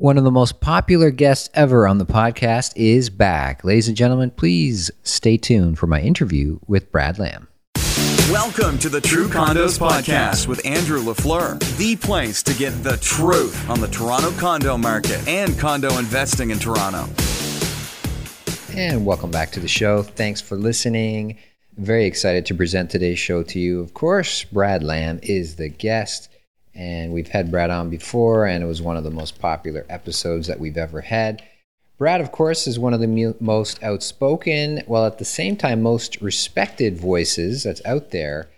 One of the most popular guests ever on the podcast is back. Ladies and gentlemen, please stay tuned for my interview with Brad Lamb. Welcome to the True Condos Podcast with Andrew LaFleur, the place to get the truth on the Toronto condo market and condo investing in Toronto. And welcome back to the show. Thanks for listening. I'm very excited to present today's show to you. Of course, Brad Lamb is the guest. And we've had Brad on before, and it was one of the most popular episodes that we've ever had. Brad, of course, is one of the most outspoken, while at the same time, most respected voices that's out there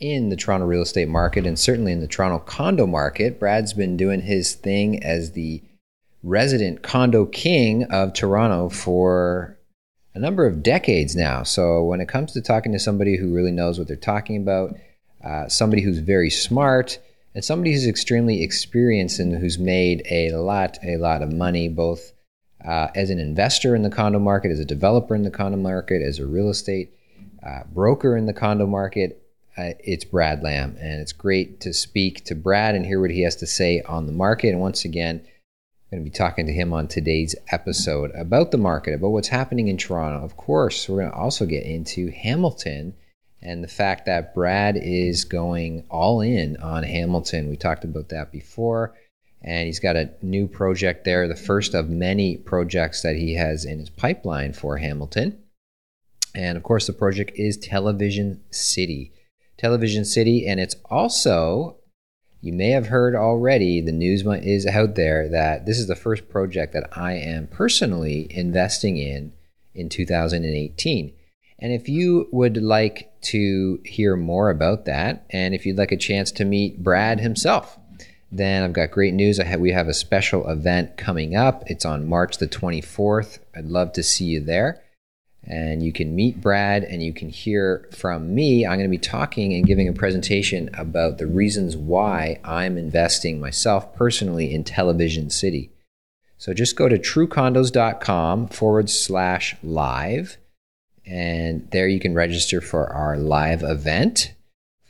in the Toronto real estate market and certainly in the Toronto condo market. Brad's been doing his thing as the resident condo king of Toronto for a number of decades now. So when it comes to talking to somebody who really knows what they're talking about, uh, somebody who's very smart, and somebody who's extremely experienced and who's made a lot, a lot of money, both uh, as an investor in the condo market, as a developer in the condo market, as a real estate uh, broker in the condo market. Uh, it's Brad Lamb, and it's great to speak to Brad and hear what he has to say on the market. And once again, I'm going to be talking to him on today's episode about the market, about what's happening in Toronto. Of course, we're going to also get into Hamilton and the fact that Brad is going all in on Hamilton. We talked about that before. And he's got a new project there, the first of many projects that he has in his pipeline for Hamilton. And of course, the project is Television City. Television City, and it's also, you may have heard already, the news is out there that this is the first project that I am personally investing in in 2018. And if you would like to hear more about that, and if you'd like a chance to meet Brad himself, then I've got great news. We have a special event coming up. It's on March the 24th. I'd love to see you there. And you can meet Brad and you can hear from me. I'm going to be talking and giving a presentation about the reasons why I'm investing myself personally in Television City. So just go to truecondos.com forward slash live and there you can register for our live event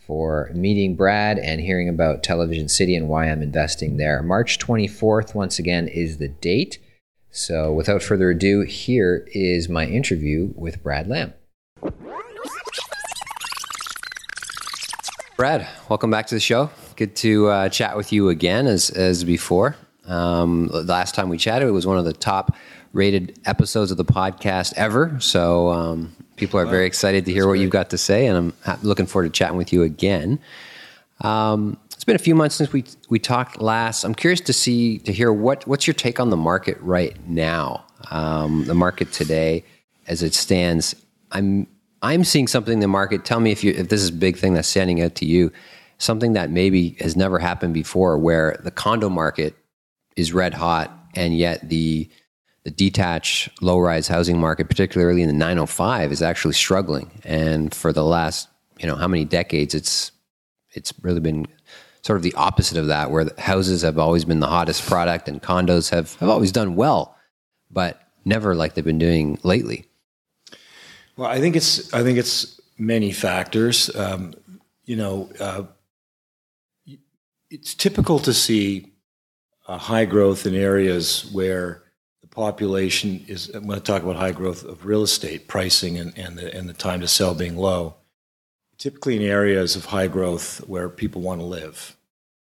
for meeting Brad and hearing about Television City and why I'm investing there. March 24th, once again, is the date. So without further ado, here is my interview with Brad Lamb. Brad, welcome back to the show. Good to uh, chat with you again as, as before. Um, last time we chatted, it was one of the top rated episodes of the podcast ever. So um, people are very excited to hear what you've got to say, and I'm looking forward to chatting with you again. Um, it's been a few months since we we talked last. I'm curious to see to hear what what's your take on the market right now, um, the market today as it stands. I'm I'm seeing something in the market. Tell me if you if this is a big thing that's standing out to you, something that maybe has never happened before, where the condo market is red hot, and yet the the detached low rise housing market, particularly in the 905, is actually struggling. And for the last, you know, how many decades, it's it's really been sort of the opposite of that, where houses have always been the hottest product and condos have, have always done well, but never like they've been doing lately. Well, I think it's I think it's many factors. Um, you know, uh, it's typical to see uh, high growth in areas where population is, I'm going to talk about high growth of real estate pricing and, and, the, and the time to sell being low. Typically in areas of high growth where people want to live,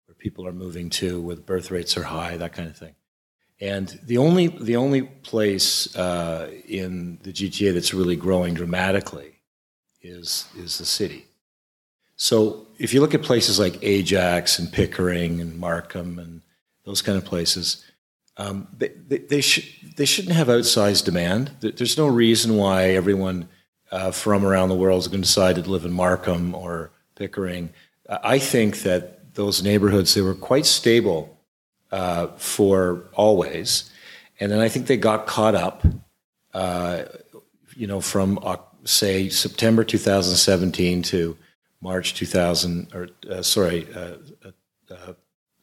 where people are moving to, where the birth rates are high, that kind of thing. And the only, the only place uh, in the GTA that's really growing dramatically is, is the city. So if you look at places like Ajax and Pickering and Markham and those kind of places, um, they, they, they, sh- they shouldn't have outsized demand. There's no reason why everyone uh, from around the world is going to decide to live in Markham or Pickering. I think that those neighborhoods they were quite stable uh, for always, and then I think they got caught up. Uh, you know, from uh, say September 2017 to March 2000, or uh, sorry,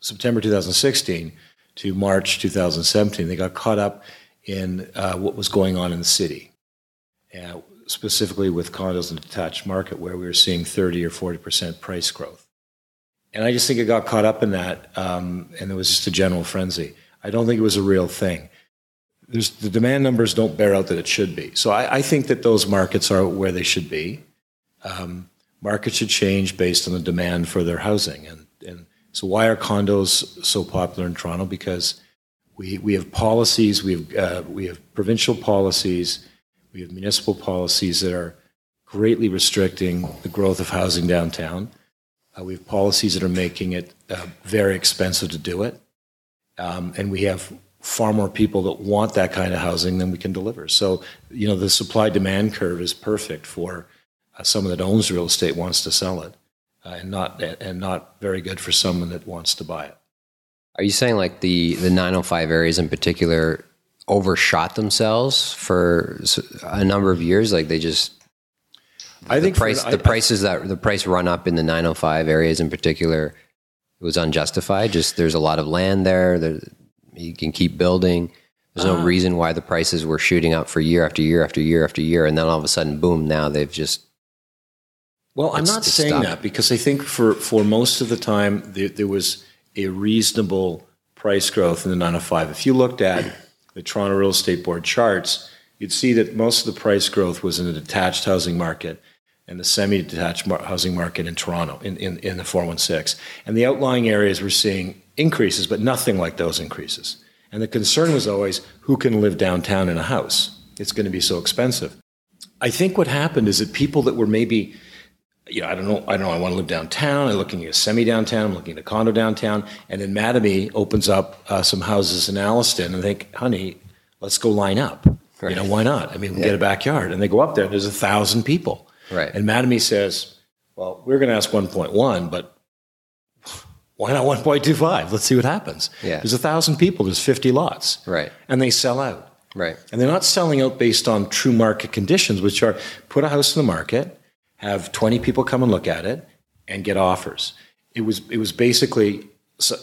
September 2016 to March 2017. They got caught up in uh, what was going on in the city, uh, specifically with condos in the detached market, where we were seeing 30 or 40 percent price growth. And I just think it got caught up in that, um, and there was just a general frenzy. I don't think it was a real thing. There's, the demand numbers don't bear out that it should be. So I, I think that those markets are where they should be. Um, markets should change based on the demand for their housing. And, so why are condos so popular in Toronto? Because we, we have policies, we have, uh, we have provincial policies, we have municipal policies that are greatly restricting the growth of housing downtown. Uh, we have policies that are making it uh, very expensive to do it. Um, and we have far more people that want that kind of housing than we can deliver. So, you know, the supply demand curve is perfect for uh, someone that owns real estate wants to sell it, and not and not very good for someone that wants to buy it. Are you saying like the the 905 areas in particular overshot themselves for a number of years? Like they just I think the price for, the I, prices that the price run up in the 905 areas in particular was unjustified. Just there's a lot of land there. There you can keep building. There's no Uh. reason why the prices were shooting up for year after year after year after year, and then all of a sudden, boom! Now they've just Well, I'm not saying that because I think for, for most of the time there, there was a reasonable price growth in the 905. If you looked at the Toronto Real Estate Board charts, you'd see that most of the price growth was in the detached housing market and the semi-detached mar- housing market in Toronto in, in, in the 416. And the outlying areas were seeing increases, but nothing like those increases. And the concern was always who can live downtown in a house? It's going to be so expensive. I think what happened is that people that were maybe you know, I don't know, I don't know, I want to live downtown. I'm looking at a semi downtown, I'm looking at a condo downtown. And then Mattamy opens up uh, some houses in Alliston and think, honey, let's go line up. You know, why not? I mean, we get a backyard. And they go up there and there's a thousand people. Right. And Mattamy says, well, we're going to ask 1.1, but why not 1.25? Let's see what happens. Yeah. There's a thousand people, there's 50 lots. right, And they sell out. right, And they're not selling out based on true market conditions, which are put a house in the market, have 20 people come and look at it, and get offers. It was, it was basically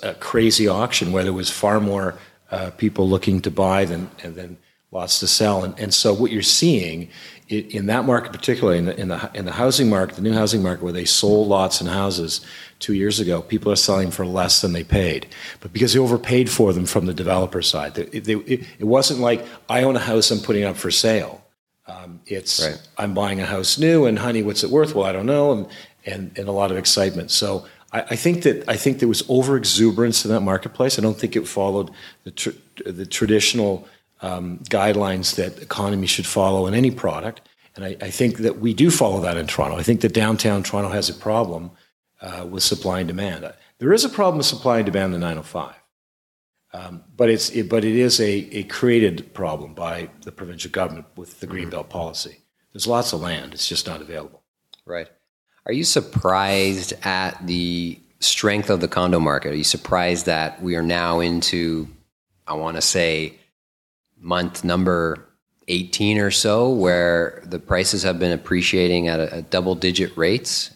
a crazy auction where there was far more uh, people looking to buy than, and than lots to sell. And, and so what you're seeing i- in that market, particularly in the, in, the, in the housing market, the new housing market where they sold lots and houses two years ago, people are selling for less than they paid. But because they overpaid for them from the developer side, they, they, it, it wasn't like, I own a house, I'm putting up for sale. Um, it's, Right. I'm buying a house new, and honey, what's it worth? Well, I don't know, and, and, and a lot of excitement. So I, I think that I think there was over exuberance in that marketplace. I don't think it followed the, tr- the traditional um, guidelines that economy should follow in any product. And I, I think that we do follow that in Toronto. I think that downtown Toronto has a problem uh, with supply and demand. There is a problem with supply and demand in 905. Um, but it's it, but it is a, a created problem by the provincial government with the greenbelt policy. There's lots of land; it's just not available. right. Are you surprised at the strength of the condo market? Are you surprised that we are now into, I want to say, month number 18 or so, where the prices have been appreciating at a, a double digit rates?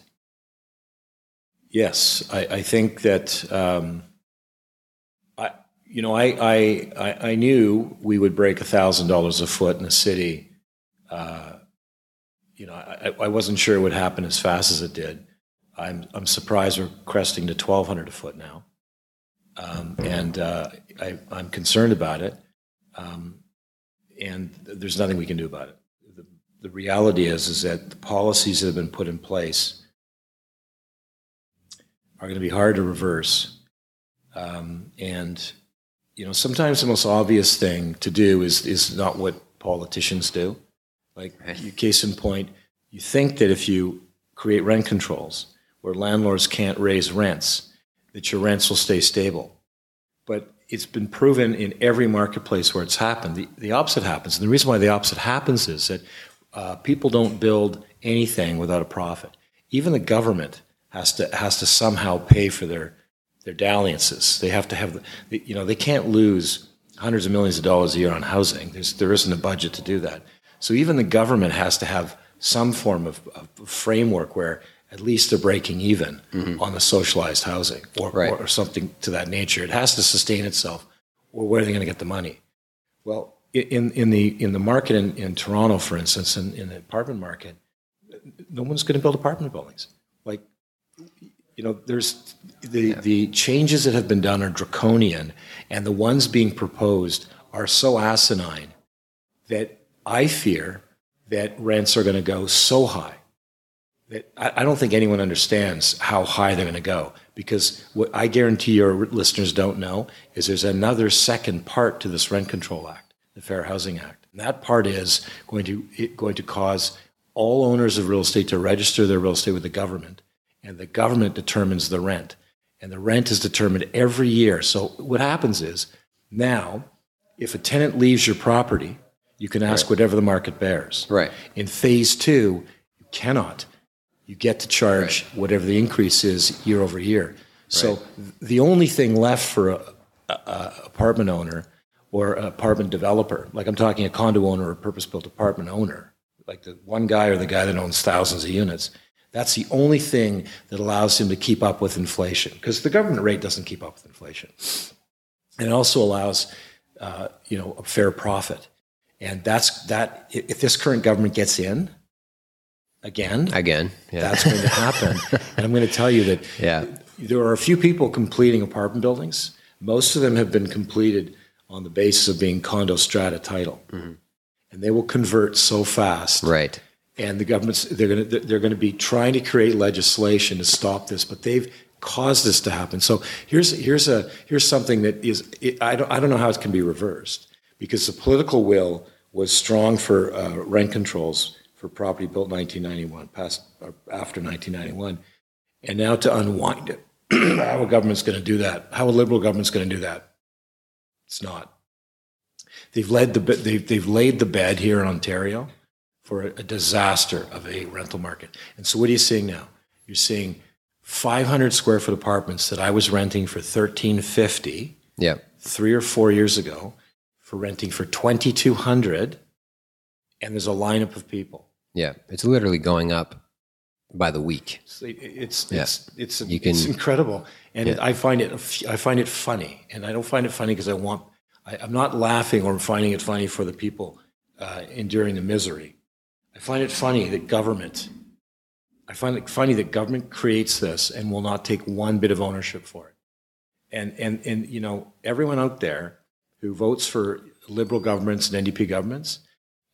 Yes, I, I think that um, you know I, I I knew we would break a thousand dollars a foot in the city. Uh, you know, I, I wasn't sure it would happen as fast as it did. I'm I'm surprised we're cresting to twelve hundred a foot now, um, and uh, I, I'm concerned about it. Um, and there's nothing we can do about it. The, the reality is is that the policies that have been put in place are going to be hard to reverse. Um, and you know, sometimes the most obvious thing to do is is not what politicians do. Like, you- case in point, you think that if you create rent controls where landlords can't raise rents, that your rents will stay stable. But it's been proven in every marketplace where it's happened. The, the opposite happens. And the reason why the opposite happens is that uh, people don't build anything without a profit. Even the government has to has to somehow pay for their their dalliances. They have to have you know they can't lose hundreds of millions of dollars a year on housing. There's, there isn't a budget to do that. So even the government has to have some form of, of framework where at least they're breaking even mm-hmm. on the socialized housing or, Right. or something to that nature. It has to sustain itself. Or where are they going to get the money? Well, in, in, the, in the market in, in Toronto, for instance, in, in the apartment market, no one's going to build apartment buildings. You know, there's the the changes that have been done are draconian, and the ones being proposed are so asinine that I fear that rents are going to go so high that I, I don't think anyone understands how high they're going to go. Because what I guarantee your listeners don't know is there's another second part to this Rent Control Act, the Fair Housing Act. And that part is going to it, going to cause all owners of real estate to register their real estate with the government, and the government determines the rent, and the rent is determined every year. So what happens is now, if a tenant leaves your property, you can ask Right. whatever the market bears. Right. In phase two, you cannot. You get to charge whatever the increase is year over year. So th- the only thing left for a, a, a apartment owner or an apartment developer, like I'm talking a condo owner or a purpose-built apartment owner, like the one guy or the guy that owns thousands of units, that's the only thing that allows him to keep up with inflation because the government rate doesn't keep up with inflation. And it also allows, uh, you know, a fair profit. And that's that. If this current government gets in again, Again. Yeah. that's going to happen. and I'm going to tell you that yeah. there are a few people completing apartment buildings. Most of them have been completed on the basis of being condo strata title, and they will convert so fast. Right. And the governments they're going to they're going to be trying to create legislation to stop this, but they've caused this to happen. So here's here's a here's something that is I don't I don't know how it can be reversed because the political will was strong for uh, rent controls for property built 1991, past after 1991, and now to unwind it. how a government's going to do that? How a liberal government's going to do that? It's not. They've led the they've they've laid the bed here in Ontario for a, disaster of a rental market. And so what are you seeing now? You're seeing 500 square foot apartments that I was renting for 1350 Yeah. three or four years ago for renting for 2200 and there's a lineup of people. Yeah. It's literally going up by the week. It's it's Yeah. it's it's, You can- it's incredible, and Yeah. I find it I find it funny, and I don't find it funny because I want I, I'm not laughing or finding it funny for the people uh, enduring the misery. I find it funny that government. I find it funny that government creates this and will not take one bit of ownership for it. And and and you know everyone out there who votes for liberal governments and NDP governments,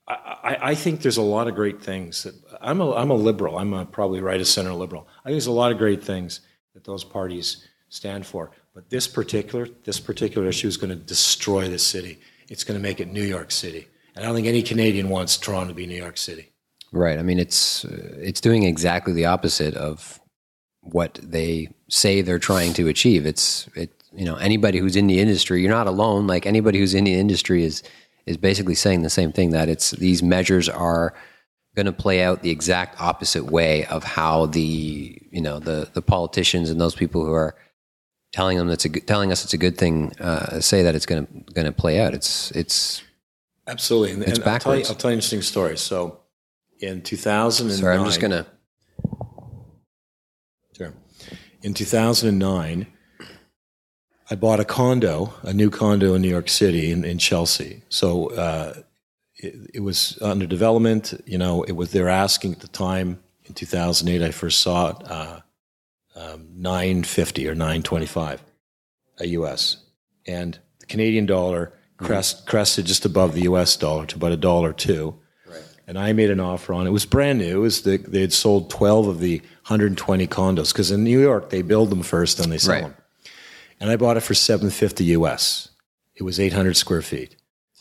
I, I, I think there's a lot of great things that I'm a, I'm a liberal. I'm a probably right of center liberal. I think there's a lot of great things that those parties stand for. But this particular this particular issue is going to destroy the city. It's going to make it New York City. And I don't think any Canadian wants Toronto to be New York City. Right. I mean, it's it's doing exactly the opposite of what they say they're trying to achieve. It's it. You know, anybody who's in the industry, you're not alone. Like anybody who's in the industry is is basically saying the same thing. That it's these measures are going to play out the exact opposite way of how the you know the the politicians and those people who are telling them that's a telling us it's a good thing uh, say that it's going to going to play out. It's it's Absolutely. And, It's and I'll, tell you, backwards. I'll tell you an interesting story. So in 2009, sorry. I'm just gonna Sure. In 2009, I bought a condo, a new condo in New York City in, in Chelsea. So uh, it, it was under development. You know, it was they're asking at the time in 2008. I first saw it uh, um, 950 or 925 a US, and the Canadian dollar crest, crested just above the US dollar to about a dollar two and I made an offer on it. It was brand new. It was the, they had sold 12 of the 120 condos because in New York they build them first and they sell Right. them. And I bought it for 750 US. It was 800 square feet,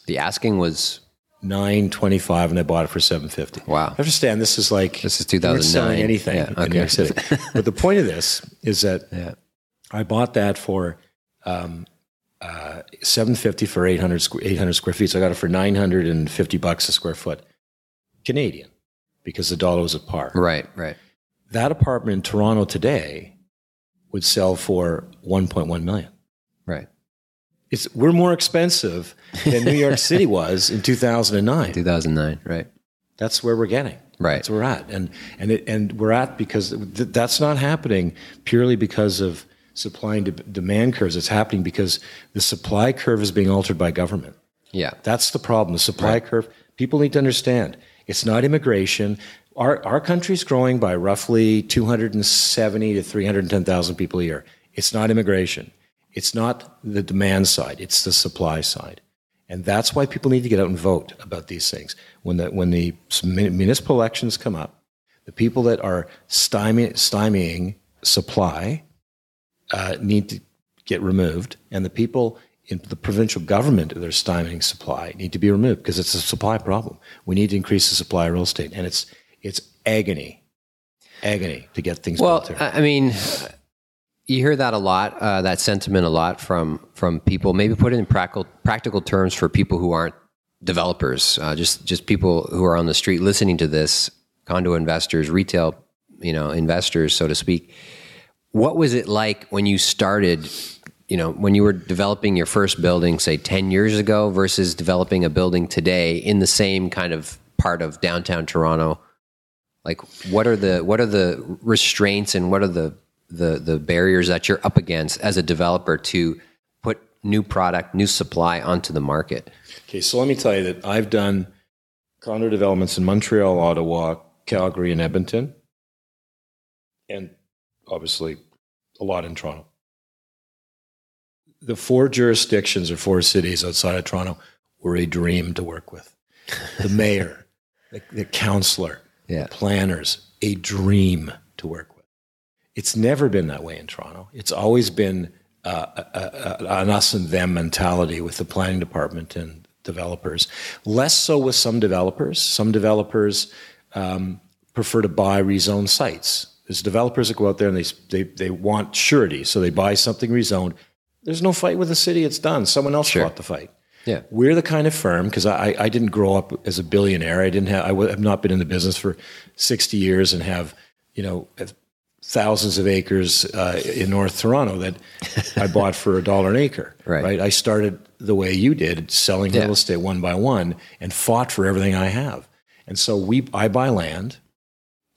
the asking was 925, and I bought it for 750. Wow. I understand this is like This is they weren't 2009. selling anything Yeah, in. New York City. but the point of this is that yeah I bought that for um, uh, 750 for 800, 800 square feet. So I got it for 950 bucks a square foot Canadian because the dollar was at par. right right That apartment in Toronto today would sell for 1.1 million. right. It's, we're more expensive than New York City was in 2009. 2009 right That's where we're getting. Right. That's where we're at. And, and, it, and we're at because th- that's not happening purely because of supply and de- demand curves. It's happening because the supply curve is being altered by government. yeah That's the problem. The supply curve, people need to understand it's not immigration. Our, our country's growing by roughly 270 to 310,000 people a year. It's not immigration. It's not the demand side. It's the supply side. And that's why people need to get out and vote about these things. When the, when the municipal elections come up, the people that are stymy, stymieing supply uh, need to get removed, and the people in the provincial government that are stymieing supply need to be removed because it's a supply problem. We need to increase the supply of real estate, and it's it's agony, agony to get things well, built. Well, I mean, you hear that a lot, uh, that sentiment a lot from from people. Maybe put it in practical practical terms for people who aren't developers, uh, just just people who are on the street listening to this, condo investors, retail, you know, investors, so to speak. What was it like when you started? You know, when you were developing your first building, say ten years ago, versus developing a building today in the same kind of part of downtown Toronto. Like, what are the what are the restraints and what are the the the barriers that you're up against as a developer to put new product, new supply onto the market? Okay, so let me tell you that I've done condo developments in Montreal, Ottawa, Calgary, and Edmonton, and obviously a lot in Toronto. The four jurisdictions or four cities outside of Toronto were a dream to work with. The mayor, the, the councillor, yeah. the planners, a dream to work with. It's never been that way in Toronto. It's always been uh, a, a, an us and them mentality with the planning department and developers. Less so with some developers. Some developers um, prefer to buy rezoned sites. There's developers that go out there and they, they, they want surety, so they buy something rezoned. There's no fight with the city, it's done. Someone else sure. fought the fight. Yeah. We're the kind of firm, because I, I didn't grow up as a billionaire. I didn't have, I have not been in the business for 60 years and have, you know, thousands of acres uh, in North Toronto that I bought for a dollar an acre. Right. right. I started the way you did, selling yeah. real estate one by one, and fought for everything I have. And so we, I buy land,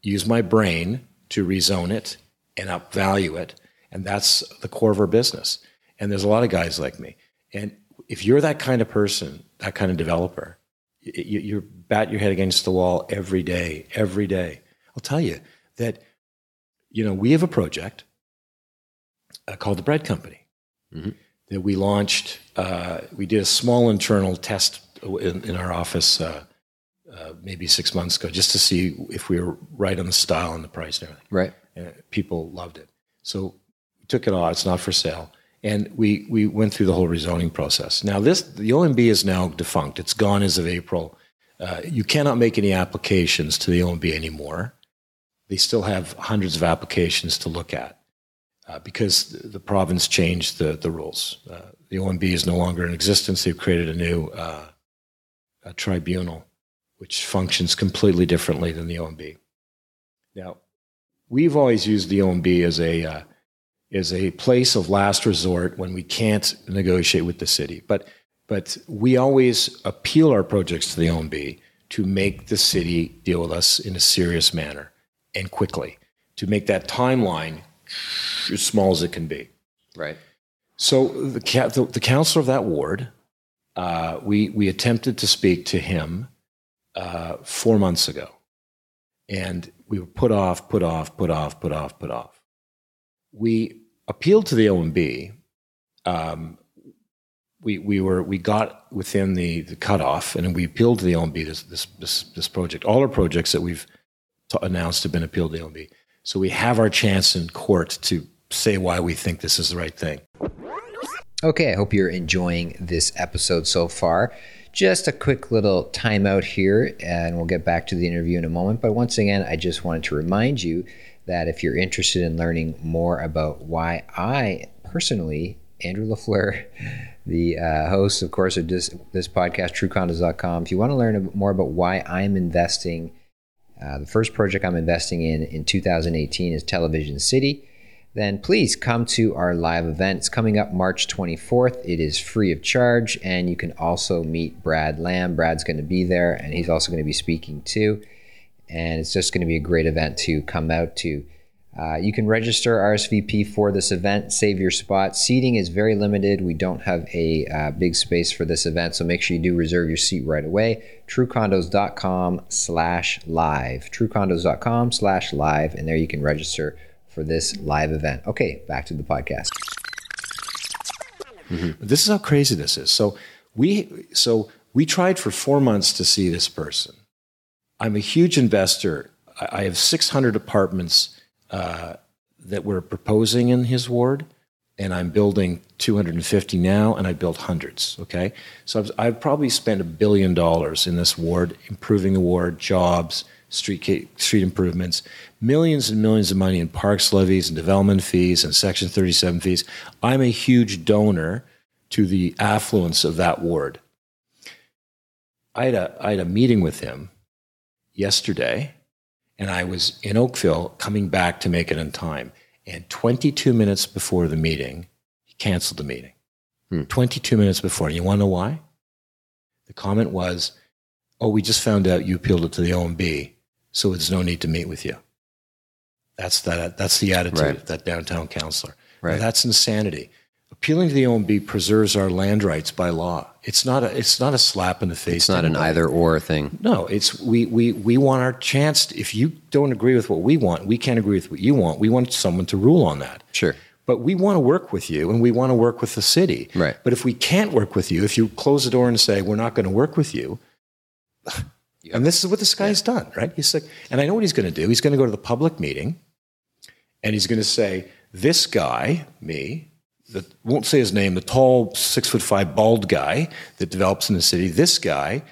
use my brain to rezone it and upvalue it, and that's the core of our business. And there's a lot of guys like me. And if you're that kind of person, that kind of developer, you, you bat your head against the wall every day, every day. I'll tell you that you know, we have a project uh, called the Bread Company mm-hmm. that we launched. Uh, we did a small internal test in, in our office uh, uh, maybe six months ago just to see if we were right on the style and the price and everything. Right. And people loved it. So we took it off. It's not for sale. And we, we went through the whole rezoning process. Now, this the OMB is now defunct. It's gone as of April. Uh, you cannot make any applications to the OMB anymore they still have hundreds of applications to look at uh, because the province changed the, the rules. Uh, the OMB is no longer in existence. They've created a new uh, a tribunal which functions completely differently than the OMB. Now, we've always used the OMB as a as a place of last resort when we can't negotiate with the city. But but we always appeal our projects to the OMB to make the city deal with us in a serious manner and quickly to make that timeline as small as it can be. Right. So the, the, the councillor of that ward, uh, we, we attempted to speak to him uh, four months ago. And we were put off, put off, put off, put off, put off. We appealed to the OMB. Um, we, we were we got within the, the cutoff, and we appealed to the OMB this, this this this project. All our projects that we've announced have been appealed to the OMB. So we have our chance in court to say why we think this is the right thing. Okay, I hope you're enjoying this episode so far. Just a quick little timeout here, and we'll get back to the interview in a moment. But once again, I just wanted to remind you that if you're interested in learning more about why I personally, Andrew LaFleur, the uh, host, of course, of this, this podcast, truecondos.com, if you want to learn more about why I'm investing uh, the first project I'm investing in in 2018 is Television City. Then please come to our live event. It's coming up March 24th. It is free of charge, and you can also meet Brad Lamb. Brad's going to be there, and he's also going to be speaking too. And it's just going to be a great event to come out to. Uh, you can register RSVP for this event, save your spot. Seating is very limited. We don't have a uh, big space for this event, so make sure you do reserve your seat right away. TrueCondos.com slash live. TrueCondos.com slash live, and there you can register for this live event. Okay, back to the podcast. This is how crazy this is. So we so we tried for four months to see this person. I'm a huge investor. I have 600 apartments uh, that we're proposing in his ward, and I'm building 250 now, and I built hundreds. Okay, so I've, I've probably spent a billion dollars in this ward, improving the ward, jobs, street street improvements, millions and millions of money in parks levies and development fees and Section 37 fees. I'm a huge donor to the affluence of that ward. I had a, I had a meeting with him yesterday, and I was in Oakville coming back to make it on time. And 22 minutes before the meeting, he canceled the meeting. Hmm. 22 minutes before. You want to know why? The comment was, Oh, we just found out you appealed it to the OMB, so there's no need to meet with you. That's, that, that's the attitude Right. of that downtown councillor. Now, that's insanity. Appealing to the OMB preserves our land rights by law. It's not a, it's not a slap in the face. It's not an either or thing. No, it's we, we, we want our chance. To, if you don't agree with what we want, we can't agree with what you want. We want someone to rule on that. Sure. But we want to work with you and we want to work with the city. Right. But if we can't work with you, if you close the door and say, we're not going to work with you, and this is what this guy's done, right? He's like, and I know what he's going to do. He's going to go to the public meeting and he's going to say, this guy, me, that won't say his name, the tall, six foot five, bald guy that develops in the city, this guy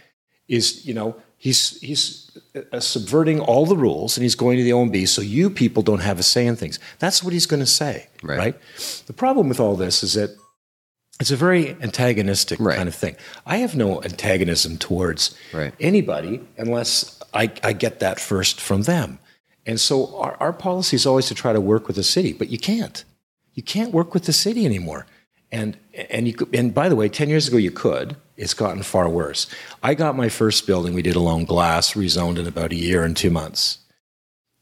is, you know, he's he's uh, subverting all the rules and he's going to the OMB so you people don't have a say in things. That's what he's going to say, Right. right? The problem with all this is that it's a very antagonistic Right. kind of thing. I have no antagonism towards Right. anybody unless I, I get that first from them. And so our, our policy is always to try to work with the city, but you can't. You can't work with the city anymore. And and you could, and by the way, ten years ago you could. It's gotten far worse. I got my first building. We did alone glass, rezoned in about a year and two months.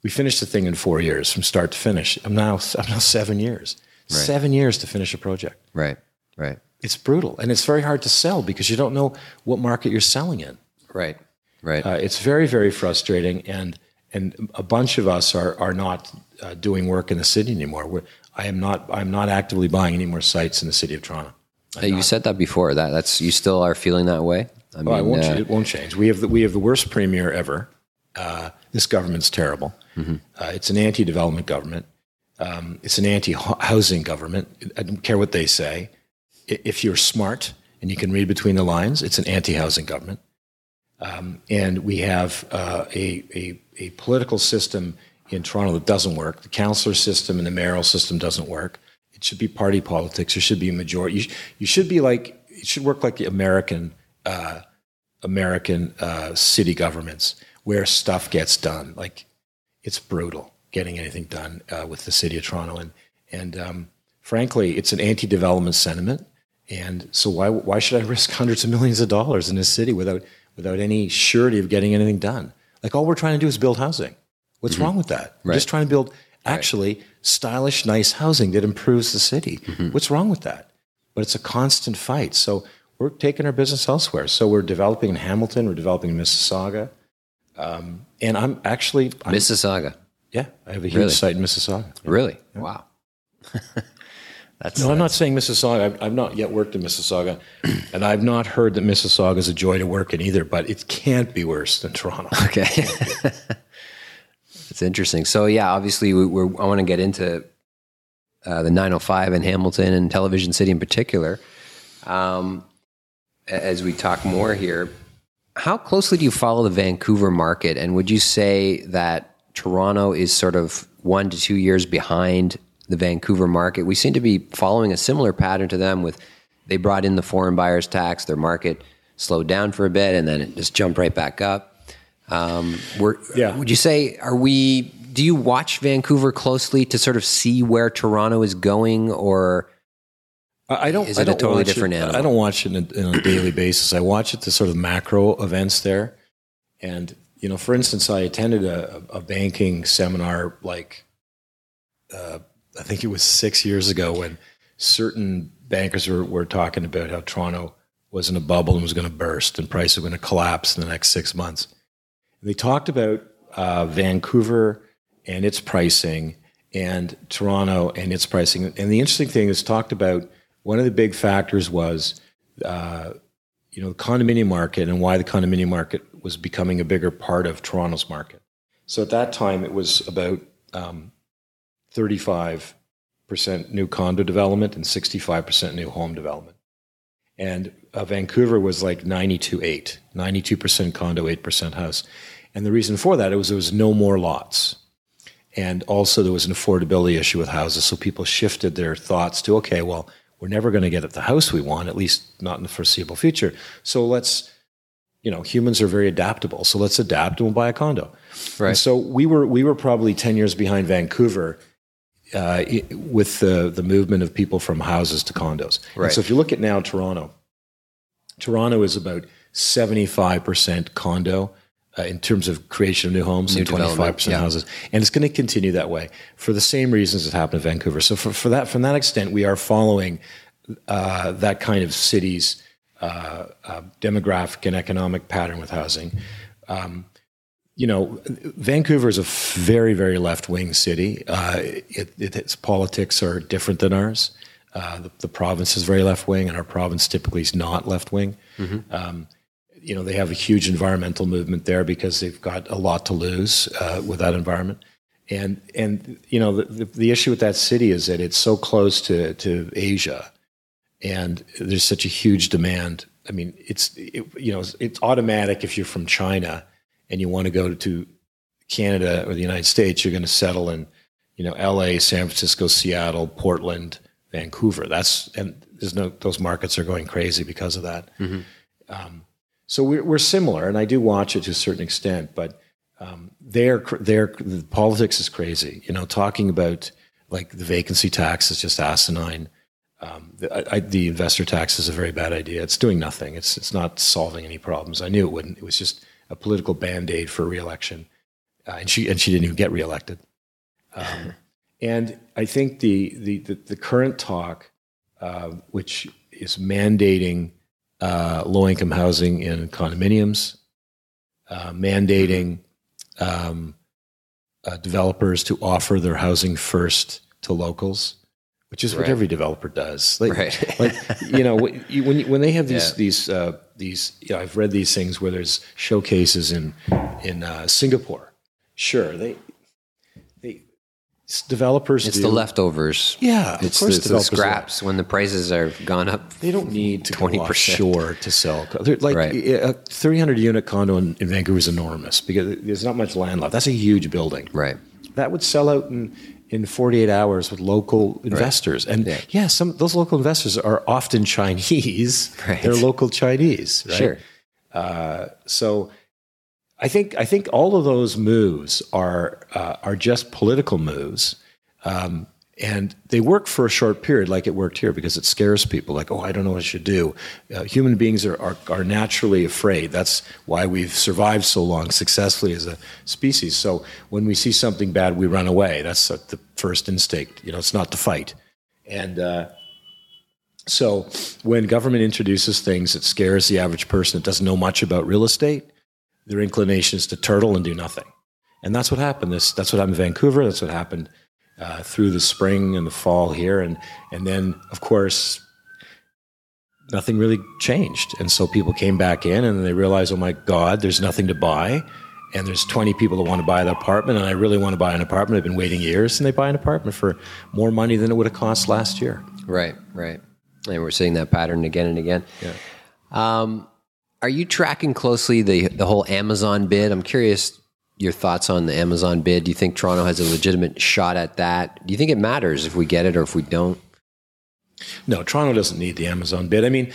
We finished the thing in four years from start to finish. I'm now I'm now seven years. Right. Seven years to finish a project. Right. Right. It's brutal, and it's very hard to sell because you don't know what market you're selling in. Right. Right. Uh, it's very, very frustrating, and and a bunch of us are are not uh, doing work in the city anymore. We're, I am not. I'm not actively buying any more sites in the city of Toronto. Hey, you said that before. That that's you still are feeling that way. I mean, Oh, it won't. uh, change. It won't change. We have the, we have the worst premier ever. Uh, this government's terrible. Mm-hmm. Uh, it's an anti-development government. Um, it's an anti-housing government. I don't care what they say. If you're smart and you can read between the lines, it's an anti-housing government. Um, and we have uh, a, a a political system in Toronto that doesn't work. The councillor system and the mayoral system doesn't work. It should be party politics. There should be a majority. You, sh- you should be like it should work like the American uh, American uh, city governments where stuff gets done. Like it's brutal getting anything done uh, with the city of Toronto, and and um, frankly, it's an anti-development sentiment. And so why why should I risk hundreds of millions of dollars in this city without without any surety of getting anything done? Like all we're trying to do is build housing. What's mm-hmm. wrong with that? Right. just trying to build actually stylish, nice housing that improves the city. Mm-hmm. What's wrong with that? But it's a constant fight. So we're taking our business elsewhere. So we're developing in Hamilton. We're developing in Mississauga. Um, and I'm actually, I'm, Mississauga. yeah, I have a huge Really? site in Mississauga. Really? Wow. that's No, I'm not uh, saying Mississauga. I've, I've not yet worked in Mississauga, and I've not heard that Mississauga is a joy to work in either. But it can't be worse than Toronto. Okay. it's interesting. So yeah, obviously we, we're, I want to get into uh, the 905 in Hamilton and Television City in particular. Um, as we talk more here, how closely do you follow the Vancouver market? And would you say that Toronto is sort of one to two years behind the Vancouver market? We seem to be following a similar pattern to them with they brought in the foreign buyers tax, their market slowed down for a bit and then it just jumped right back up. Um, we're, Yeah. Would you say, are we, do you watch Vancouver closely to sort of see where Toronto is going or? I I don't. Is it a don't totally watch different it, animal? I don't watch it on a, on a daily basis. I watch it to sort of macro events there, and you know, for instance, I attended a, a banking seminar like uh, I think it was six years ago when certain bankers were, were talking about how Toronto was in a bubble and was going to burst and prices were going to collapse in the next six months. They talked about uh, Vancouver and its pricing and Toronto and its pricing. And the interesting thing is talked about one of the big factors was, uh, you know, the condominium market and why the condominium market was becoming a bigger part of Toronto's market. So at that time, it was about um, 35% new condo development and 65% new home development. And uh, Vancouver was like 92 8, 92% condo, 8% house. And the reason for that it was there was no more lots. And also there was an affordability issue with houses. So people shifted their thoughts to, okay, well, we're never going to get at the house we want, at least not in the foreseeable future. So let's, you know, humans are very adaptable. So let's adapt and we'll buy a condo. Right. And so we were we were probably 10 years behind Vancouver uh, with the, the movement of people from houses to condos. Right. And so if you look at now Toronto, Toronto is about 75% condo uh, in terms of creation of new homes New and 25% yeah. houses. And it's going to continue that way for the same reasons that happened in Vancouver. So for, for that, from that extent, we are following uh, that kind of city's uh, uh, demographic and economic pattern with housing. Um, you know, Vancouver is a very, very left wing city. Uh, it, it, its politics are different than ours. Uh, the, the province is very left wing, and our province typically is not left wing. Um, you know, they have a huge environmental movement there because they've got a lot to lose uh, with that environment. And and you know, the, the, the issue with that city is that it's so close to to Asia, and there's such a huge demand. I mean, it's it, you know, it's, it's automatic if you're from China and you want to go to Canada or the United States, you're going to settle in, you know, L.A., San Francisco, Seattle, Portland, Vancouver. That's and there's no those markets are going crazy because of that. Um, so we're, we're similar, and I do watch it to a certain extent, but um, their their the politics is crazy. You know, talking about like the vacancy tax is just asinine. Um, the, I, I, the investor tax is a very bad idea. It's doing nothing. It's it's not solving any problems. I knew it wouldn't. It was just a political band aid for reelection, uh, and she and she didn't even get reelected. Um, and I think the the the, the current talk, uh, which is mandating uh, low income housing in condominiums, uh, mandating um, uh, developers to offer their housing first to locals, which is what every developer does. Like, Right. like you know, when, you- when, they have these Yeah. these uh, these, you know, I've read these things where there's showcases in in uh, Singapore. Sure, they s- developers. It's do, the leftovers. Yeah, of It's the, course it's the do. scraps when the prices are gone up. They don't need to 20%. offshore to sell. They're like Right. a 300 unit condo in, in Vancouver is enormous because there's not much land left. That's a huge building. Right. That would sell out in, in 48 hours with local investors. And Yeah. yeah. some those local investors are often Chinese. Right. They're local Chinese. Right? Sure. Uh, so I think I think all of those moves are uh, are just political moves, um, and they work for a short period, like it worked here, because it scares people. Like, oh, I don't know what I should do. Uh, human beings are, are are naturally afraid. That's why we've survived so long successfully as a species. So when we see something bad, we run away. That's the first instinct. You know, it's not to fight, and. Uh, so when government introduces things that scares the average person that doesn't know much about real estate, their inclination is to turtle and do nothing. And that's what happened. This, that's what happened in Vancouver. That's what happened uh, through the spring and the fall here. And, and then, of course, nothing really changed. And so people came back in and they realized, oh my God, there's nothing to buy. And there's 20 people that want to buy that apartment. And I really want to buy an apartment. I've been waiting years. And they buy an apartment for more money than it would have cost last year. Right. Right. And we're seeing that pattern again and again. Yeah. Um, are you tracking closely the the whole Amazon bid? I'm curious your thoughts on the Amazon bid. Do you think Toronto has a legitimate shot at that? Do you think it matters if we get it or if we don't? No, Toronto doesn't need the Amazon bid. I mean,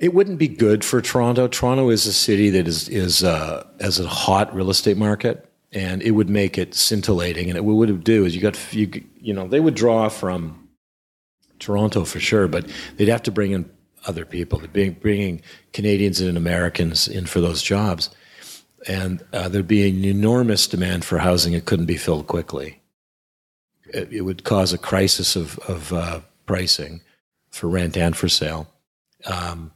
it wouldn't be good for Toronto. Toronto is a city that is is uh, has a hot real estate market, and it would make it scintillating. And it, what it would do is you got you you know they would draw from Toronto for sure, but they'd have to bring in other people. They'd bringing Canadians and Americans in for those jobs, and uh, there'd be an enormous demand for housing. It couldn't be filled quickly. it, it would cause a crisis of, of uh, pricing for rent and for sale. Um,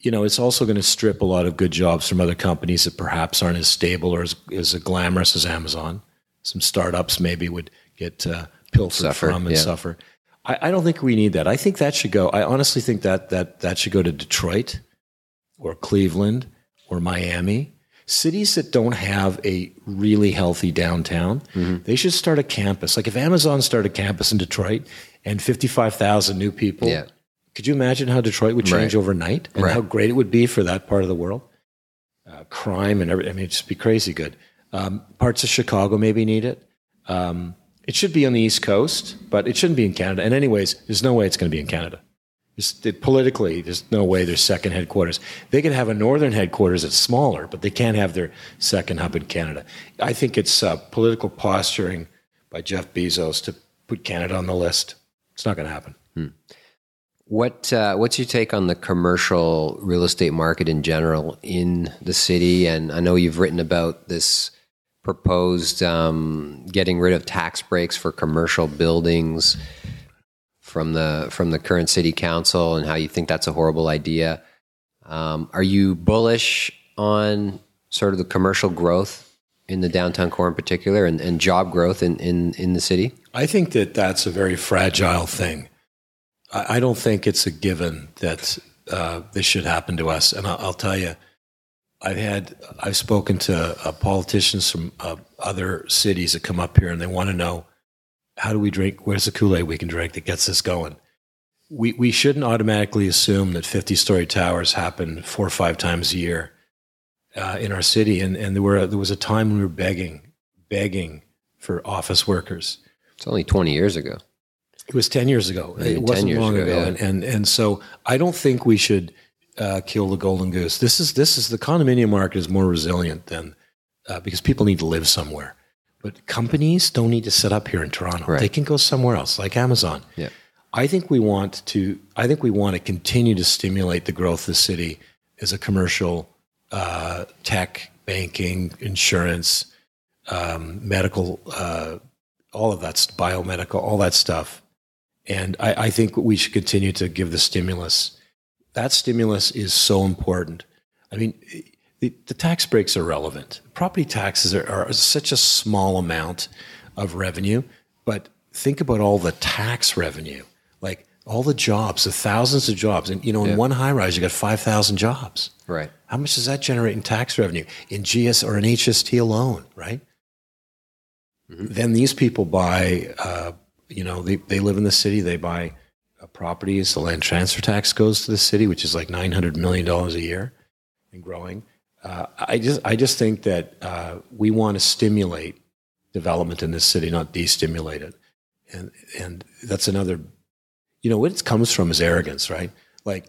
you know, it's also going to strip a lot of good jobs from other companies that perhaps aren't as stable or as, as glamorous as Amazon. Some startups maybe would get uh, pilfered Suffer, from and yeah. suffer. I, I don't think we need that. I think that should go. I honestly think that that that should go to Detroit or Cleveland or Miami. Cities that don't have a really healthy downtown, Mm-hmm. they should start a campus. Like if Amazon started a campus in Detroit and 55,000 new people, Yeah. could you imagine how Detroit would change Right. overnight and Right. how great it would be for that part of the world? Uh, crime and everything. I mean, it'd just be crazy good. Um, parts of Chicago maybe need it. Um, it should be on the East Coast, but it shouldn't be in Canada. And, anyways, there's no way it's going to be in Canada. It, politically, there's no way there's second headquarters. They could have a northern headquarters that's smaller, but they can't have their second hub in Canada. I think it's uh, political posturing by Jeff Bezos to put Canada on the list. It's not going to happen. What uh, what's your take on the commercial real estate market in general in the city? And I know you've written about this proposed um, getting rid of tax breaks for commercial buildings from the from the current city council, and how you think that's a horrible idea. Um, are you bullish on sort of the commercial growth in the downtown core in particular, and, and job growth in, in in the city? I think that that's a very fragile thing. I, I don't think it's a given that uh, this should happen to us. And I'll, I'll tell you, I've had I've spoken to uh, politicians from uh, other cities that come up here, and they want to know how do we drink? Where's the Kool Aid we can drink that gets us going? We we shouldn't automatically assume that fifty story towers happen four or five times a year uh, in our city, and and there were there was a time when we were begging begging for office workers. It's only twenty years ago. It was 10 years ago. Maybe it wasn't long ago, ago. yeah. And, and, and so I don't think we should uh, kill the golden goose. This is, this is the condominium market is more resilient than, uh, because people need to live somewhere. But companies don't need to set up here in Toronto. Right. They can go somewhere else, like Amazon. Yeah. I think we want to. I think we want to continue to stimulate the growth of the city as a commercial, uh, tech, banking, insurance, um, medical, uh, all of that's biomedical, all that stuff. And I, I think we should continue to give the stimulus. That stimulus is so important. I mean, the, the tax breaks are relevant. Property taxes are, are such a small amount of revenue, but think about all the tax revenue, like all the jobs, the thousands of jobs. And, you know, in Yeah. one high rise, you got 5,000 jobs. Right. How much does that generate in tax revenue in GST or in HST alone, right? Then these people buy, uh, you know, they, they live in the city, they buy uh, properties. The land transfer tax goes to the city, which is like $900 million a year and growing. Uh, I just, I just think that uh, we want to stimulate development in this city, not destimulate it. And, and that's another, you know, what it comes from is arrogance, right? Like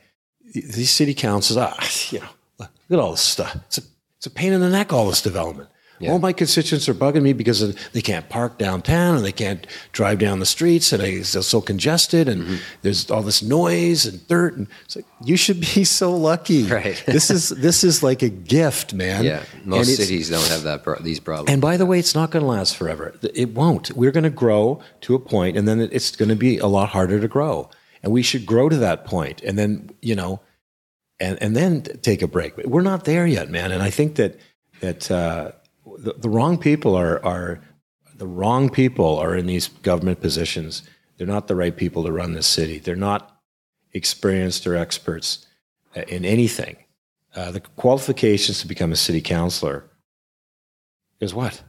these city councils, ah, you know, look at all this stuff. It's a, it's a pain in the neck, all this development. Yeah. All my constituents are bugging me because they can't park downtown and they can't drive down the streets and it's so congested and Mm-hmm. there's all this noise and dirt. And it's like, you should be so lucky. Right. this is, this is like a gift, man. Yeah, most cities don't have that pro- these problems. and by the way, it's not going to last forever. It won't. We're going to grow to a point, and then it's going to be a lot harder to grow. And we should grow to that point, and then you know, and and then take a break. But we're not there yet, man. And I think that that uh, the, the wrong people are are the wrong people are in these government positions. They're not the right people to run this city. They're not experienced or experts uh, in anything. Uh, the qualifications to become a city councilor is what?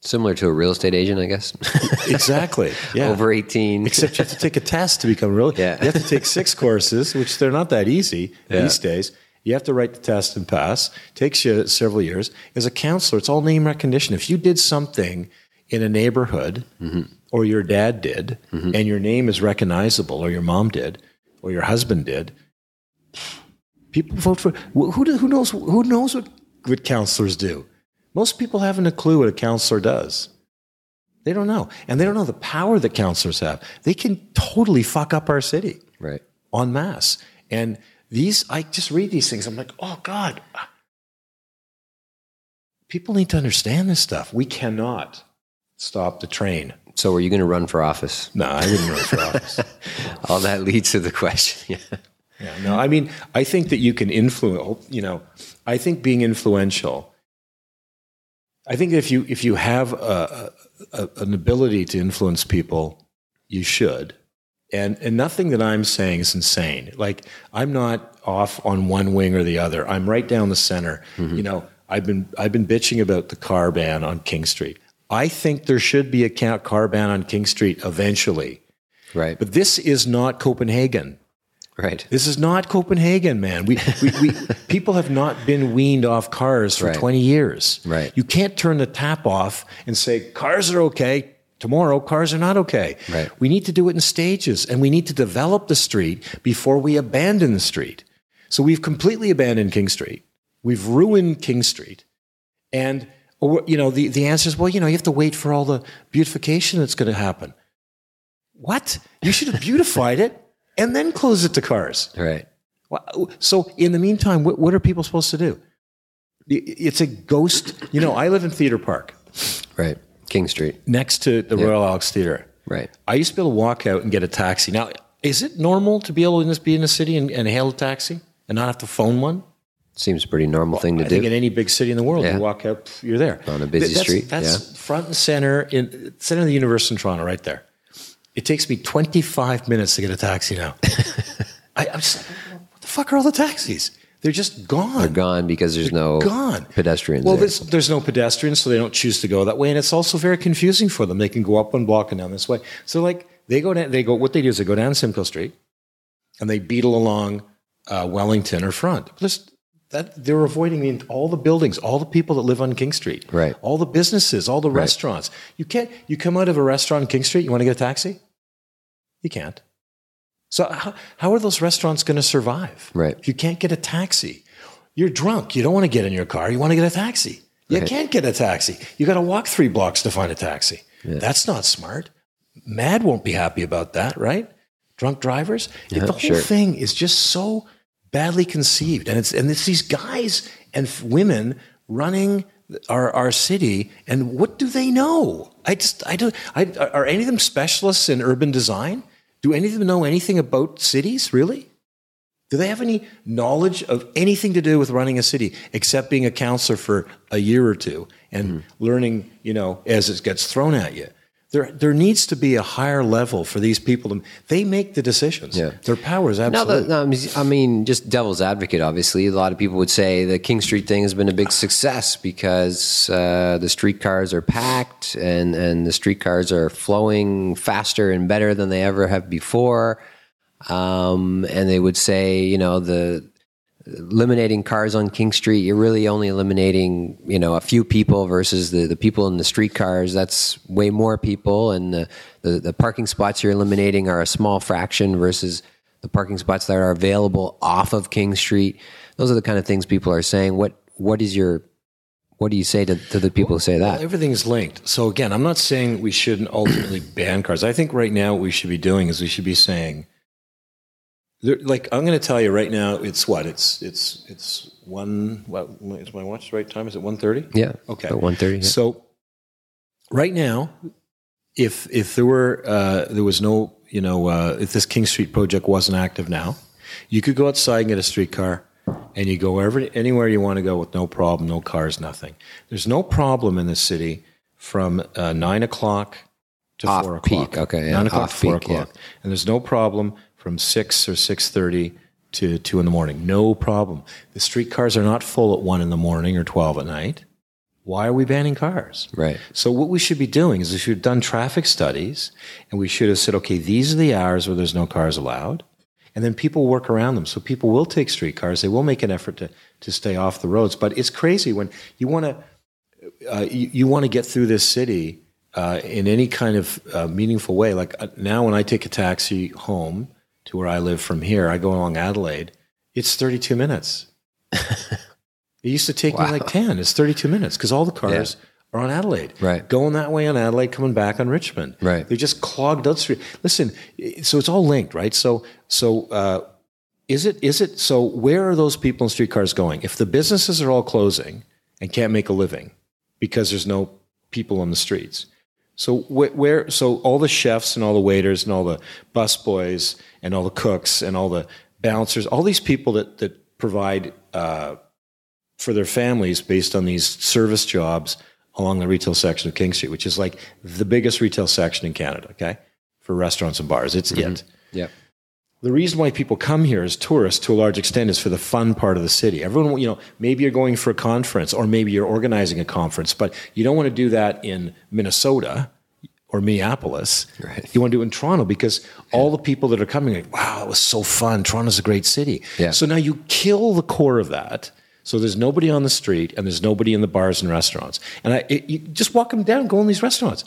Similar to a real estate agent, I guess. Exactly. Yeah. Over 18. Except you have to take a test to become real. Yeah. You have to take six courses, which they're not that easy Yeah. these days. You have to write the test and pass. It Takes you several years. As a councillor, it's all name recognition. If you did something in a neighborhood, Mm-hmm. or your dad did, and your name is recognizable, or your mom did, or your husband did, people vote for. Who, who, who knows? Who knows what what councillors do? Most people haven't a clue what a councillor does. They don't know. And they don't know the power that councillors have. They can totally fuck up our city right. en masse. And these, I just read these things. I'm like, oh God. People need to understand this stuff. We cannot stop the train. So, are you going to run for office? No, I wouldn't run for office. All that leads to the question. Yeah. Yeah, no, I mean, I think that you can influence. You know, I think being influential. I think if you if you have a, a, an ability to influence people, you should. And and nothing that I'm saying is insane. Like I'm not off on one wing or the other. I'm right down the center. Mm-hmm. You know, I've been I've been bitching about the car ban on King Street. I think there should be a ca- car ban on King Street eventually. Right. But this is not Copenhagen. right. This is not Copenhagen, man. We, we, we people have not been weaned off cars for Right. 20 years. Right. You can't turn the tap off and say cars are okay. Tomorrow, cars are not okay. Right. We need to do it in stages, and we need to develop the street before we abandon the street. So we've completely abandoned King Street. We've ruined King Street, and oh, you know the the answer is well, you know, you have to wait for all the beautification that's going to happen. What? You should have beautified it and then close it to cars. Right. So in the meantime, what, what are people supposed to do? It's a ghost. You know, I live in Theatre Park Right. King Street. next to the Royal Alex Theatre. Right. I used to be able to walk out and get a taxi. Now, is it normal to be able to just be in a city and, and hail a taxi and not have to phone one? Seems a pretty normal thing to I do. think in any big city in the world, Yeah. you walk out, you're there On a busy That's- street, That's front and center in center of the University in Toronto, right there. It takes me 25 minutes to get a taxi now. I, I'm just, what the fuck are all the taxis? They're just gone. They're gone because there's no gone. pedestrians. Well, there. there's, there's no pedestrians, so they don't choose to go that way, and it's also very confusing for them. They can go up one block and down this way. So, like, they go down. They go. What they do is they go down Simcoe Street, and they beetle along uh, Wellington or Front. Just that they're avoiding all the buildings, all the people that live on King Street, Right. All the businesses, all the restaurants. You can't. You come out of a restaurant on King Street. You want to get a taxi? You can't. So how, how are those restaurants going to survive? Right. If you can't get a taxi, you're drunk. You don't want to get in your car. You want to get a taxi. You Right. can't get a taxi. You got to walk three blocks to find a taxi. That's not smart. MADD won't be happy about that, right? Drunk drivers. Yeah, the whole sure. thing is just so badly conceived, and it's and it's these guys and women running our our city. And what do they know? I just I don't. I, are any of them specialists in urban design? Do any of them know anything about cities? Really? Do they have any knowledge of anything to do with running a city except being a councillor for a year or two and Mm-hmm. learning, you know, as it gets thrown at you? There, there needs to be a higher level for these people. To, they make the decisions. Yeah. Their power is No, absolute. the, no, I mean- I mean, just devil's advocate, obviously. A lot of people would say the King Street thing has been a big success because uh, the streetcars are packed and, and the streetcars are flowing faster and better than they ever have before. Um, and they would say, you know, the eliminating cars on King Street, you're really only eliminating, you know, a few people versus the, the people in the streetcars. That's way more people. And the, the, the parking spots you're eliminating are a small fraction versus the parking spots that are available off of King Street. Those are the kind of things people are saying. What, what is your, what do you say to, to the people who say that? Everything's linked. So again, I'm not saying we shouldn't ultimately ban cars. I think right now what we should be doing is we should be saying, there, like I'm going to tell you right now, it's what it's it's it's one. What is my watch the right time? Is it one thirty? Yeah. Okay. About 130. Yeah. So right now, if if there were uh, there was no you know uh, if this King Street project wasn't active now, you could go outside and get a streetcar, and you go wherever anywhere you want to go with no problem, no cars, nothing. There's no problem in this city from uh, nine o'clock to Off four peak, o'clock. okay, yeah, nine o'clock off to four peak, yeah. o'clock, and there's no problem from six or six thirty to two in the morning. No problem. The streetcars are not full at one in the morning or twelve at night. Why are we banning cars? Right. So what we should be doing is we should have done traffic studies and we should have said, okay, these are the hours where there's no cars allowed. And then people work around them. So people will take streetcars. They will make an effort to, to stay off the roads. But it's crazy when you want to, uh, you, you want to get through this city uh, in any kind of uh, meaningful way. Like uh, now when I take a taxi home to where I live from here, I go along Adelaide. It's 32 minutes. It used to take me like 10. It's 32 minutes because all the cars are on Adelaide. Right. Going that way on Adelaide, coming back on Richmond. Right. They're just clogged up street. Listen, so it's all linked, right? So, so, uh, is it, is it, so where are those people in streetcars going? If the businesses are all closing and can't make a living because there's no people on the streets, So wh- where? So all the chefs and all the waiters and all the bus boys and all the cooks and all the bouncers, all these people that that provide uh, for their families based on these service jobs along the retail section of King Street, which is like the biggest retail section in Canada. Okay, for restaurants and bars, it's it. Yep. The reason why people come here as tourists to a large extent is for the fun part of the city. Everyone, you know, maybe you're going for a conference or maybe you're organizing a conference, but you don't want to do that in Minnesota or Minneapolis. Right. You want to do it in Toronto because all the people that are coming are like, wow, it was so fun. Toronto's a great city. Yeah. So now you kill the core of that. So there's nobody on the street and there's nobody in the bars and restaurants. And I, it, you just walk them down, go in these restaurants.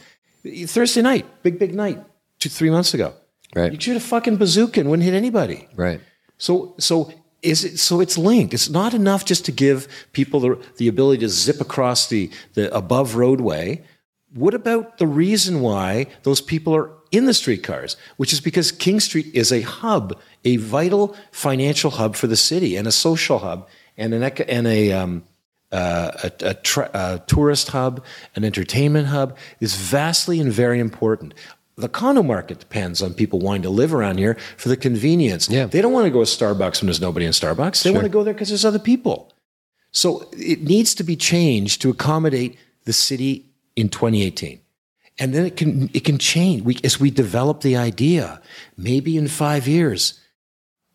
Thursday night, big, big night, two, three months ago. Right. You shoot a fucking bazooka and wouldn't hit anybody. Right. So, so is it? So it's linked. It's not enough just to give people the, the ability to zip across the, the above roadway. What about the reason why those people are in the streetcars? Which is because King Street is a hub, a vital financial hub for the city, and a social hub, and an eco- and a um, uh, a, a, tra- a tourist hub, an entertainment hub is vastly and very important. The condo market depends on people wanting to live around here for the convenience. Yeah. They don't want to go to Starbucks when there's nobody in Starbucks. They want to go there because there's other people. So it needs to be changed to accommodate the city in 2018. And then it can it can change. We, as we develop the idea, maybe in five years,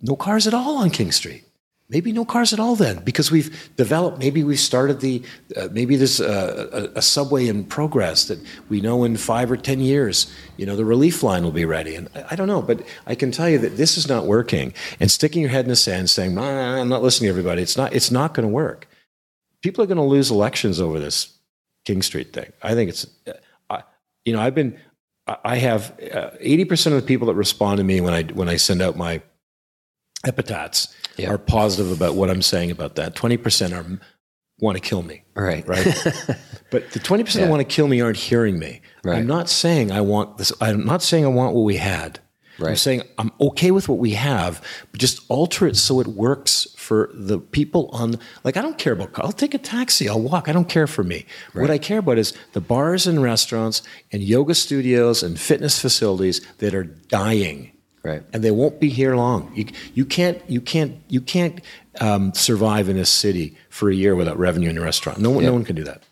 no cars at all on King Street. Maybe no cars at all then, because we've developed. Maybe we've started the. Uh, maybe there's a, a, a subway in progress that we know in five or ten years, you know, the relief line will be ready. And I, I don't know, but I can tell you that this is not working. And sticking your head in the sand, saying, nah, "I'm not listening to everybody," it's not. It's not going to work. People are going to lose elections over this King Street thing. I think it's. I, you know, I've been. I have eighty percent of the people that respond to me when I when I send out my epithets Yeah. are positive about what I'm saying about that. Twenty percent are want to kill me, Right. right? but the twenty percent Yeah. that want to kill me aren't hearing me. Right. I'm not saying I want this. I'm not saying I want what we had. Right. I'm saying I'm okay with what we have, but just alter it so it works for the people on. Like I don't care about. I'll take a taxi. I'll walk. I don't care for me. What I care about is the bars and restaurants and yoga studios and fitness facilities that are dying Right. and they won't be here long. You, you can't you can't you can't um, survive in a city for a year without revenue in a restaurant. No one no one can do that.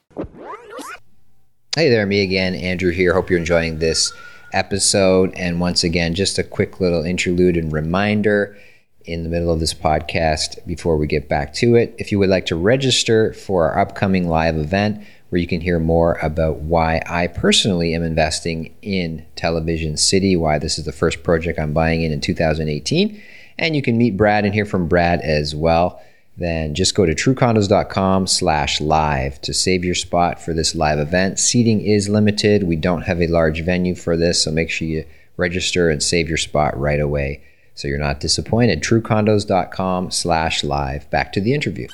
Hey there, me again, Andrew here. Hope you're enjoying this episode. And once again, just a quick little interlude and reminder in the middle of this podcast before we get back to it. If you would like to register for our upcoming live event, where you can hear more about why I personally am investing in Television City, why this is the first project I'm buying in in 2018. And you can meet Brad and hear from Brad as well. Then just go to truecondos.com slash live to save your spot for this live event. Seating is limited. We don't have a large venue for this, so make sure you register and save your spot right away so you're not disappointed. truecondos.com slash live. Back to the interview.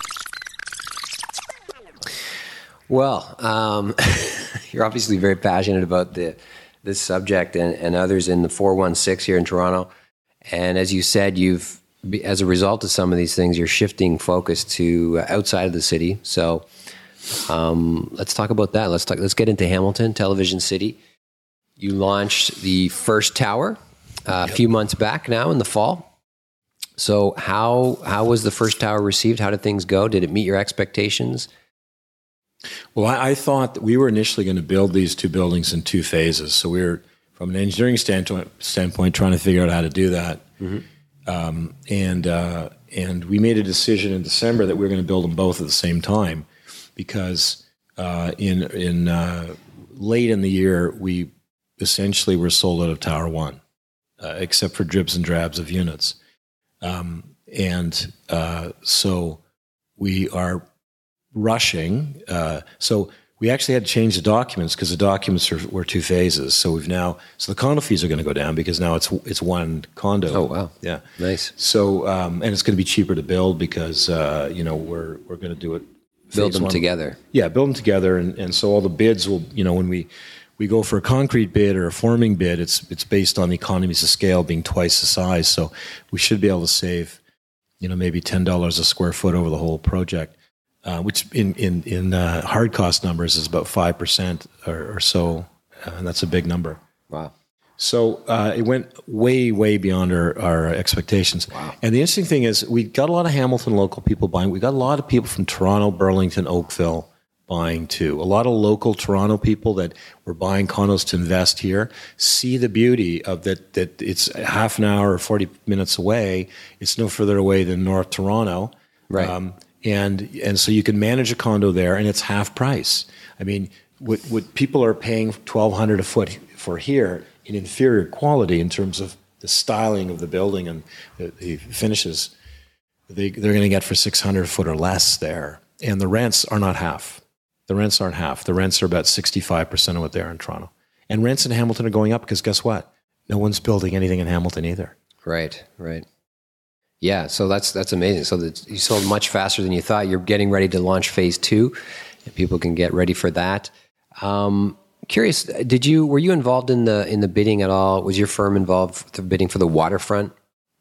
Well, um, you're obviously very passionate about the this subject and, and others in the 416 here in Toronto. And as you said, you've as a result of some of these things, you're shifting focus to uh, outside of the city. So um, let's talk about that. Let's talk. Let's get into Hamilton, Television City. You launched the first tower uh, a few months back now in the fall. So how how was the first tower received? How did things go? Did it meet your expectations? Well, I, I thought that we were initially going to build these two buildings in two phases. So we were, from an engineering standpoint, standpoint trying to figure out how to do that. Um, and uh, and we made a decision in December that we were going to build them both at the same time because uh, in in uh, late in the year we essentially were sold out of Tower One, uh, except for dribs and drabs of units. Um, and uh, so we are rushing. Uh, so we actually had to change the documents because the documents are, were two phases. So we've now so the condo fees are going to go down because now it's it's one condo. Oh, wow. Yeah. Nice. So um, and it's going to be cheaper to build because uh, you know we're we're going to do it Build them one. together. Yeah, build them together, and, and so all the bids will, you know, when we we go for a concrete bid or a forming bid, it's it's based on the economies of scale being twice the size. So we should be able to save, you know, maybe ten dollars a square foot over the whole project, uh, which in in in uh, hard cost numbers is about five percent or, or so uh, and that's a big number. Wow. So uh, it went way, way beyond our, our expectations. And the interesting thing is, we got a lot of Hamilton local people buying. We got a lot of people from Toronto, Burlington, Oakville buying too. A lot of local Toronto people that were buying condos to invest here see the beauty of that. That it's half an hour or forty minutes away. It's no further away than North Toronto, Right. And and so you can manage a condo there, and it's half price. I mean, what what people are paying twelve hundred a foot for here in inferior quality in terms of the styling of the building and the, the finishes, they they're going to get for six hundred foot or less there, and the rents are not half. The rents aren't half. The rents are about sixty five percent of what they are in Toronto, and rents in Hamilton are going up because guess what? No one's building anything in Hamilton either. Right, right. Yeah, so that's that's amazing. So that you sold much faster than you thought. You're getting ready to launch phase two, and people can get ready for that. Um, curious, did you were you involved in the in the bidding at all? Was your firm involved with the bidding for the waterfront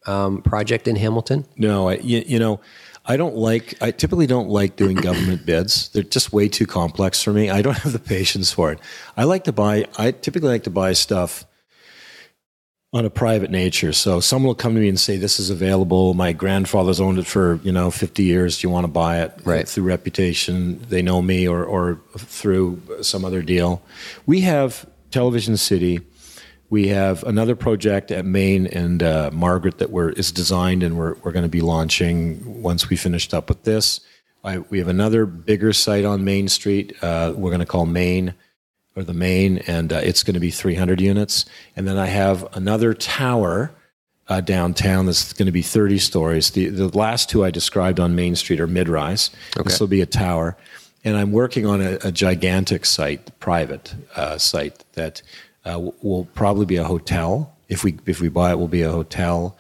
um, project in Hamilton? No, I, you, you know, I don't like. I typically don't like doing government bids. They're just way too complex for me. I don't have the patience for it. I like to buy. I typically like to buy stuff on a private nature. So someone will come to me and say, "This is available. My grandfather's owned it for you know 50 years. Do you want to buy it?" Right. Through reputation, they know me, or or through some other deal. We have Television City. We have another project at Main and uh, Margaret that we're, is designed and we're, we're going to be launching once we finished up with this. I, we have another bigger site on Main Street. Uh, we're going to call Main or the Main, and uh, it's going to be 300 units. And then I have another tower uh, downtown that's going to be 30 stories. The, the last two I described on Main Street are mid rise. This will be a tower. And I'm working on a, a gigantic site, private uh, site that uh, w- will probably be a hotel. If we if we buy it, will be a hotel.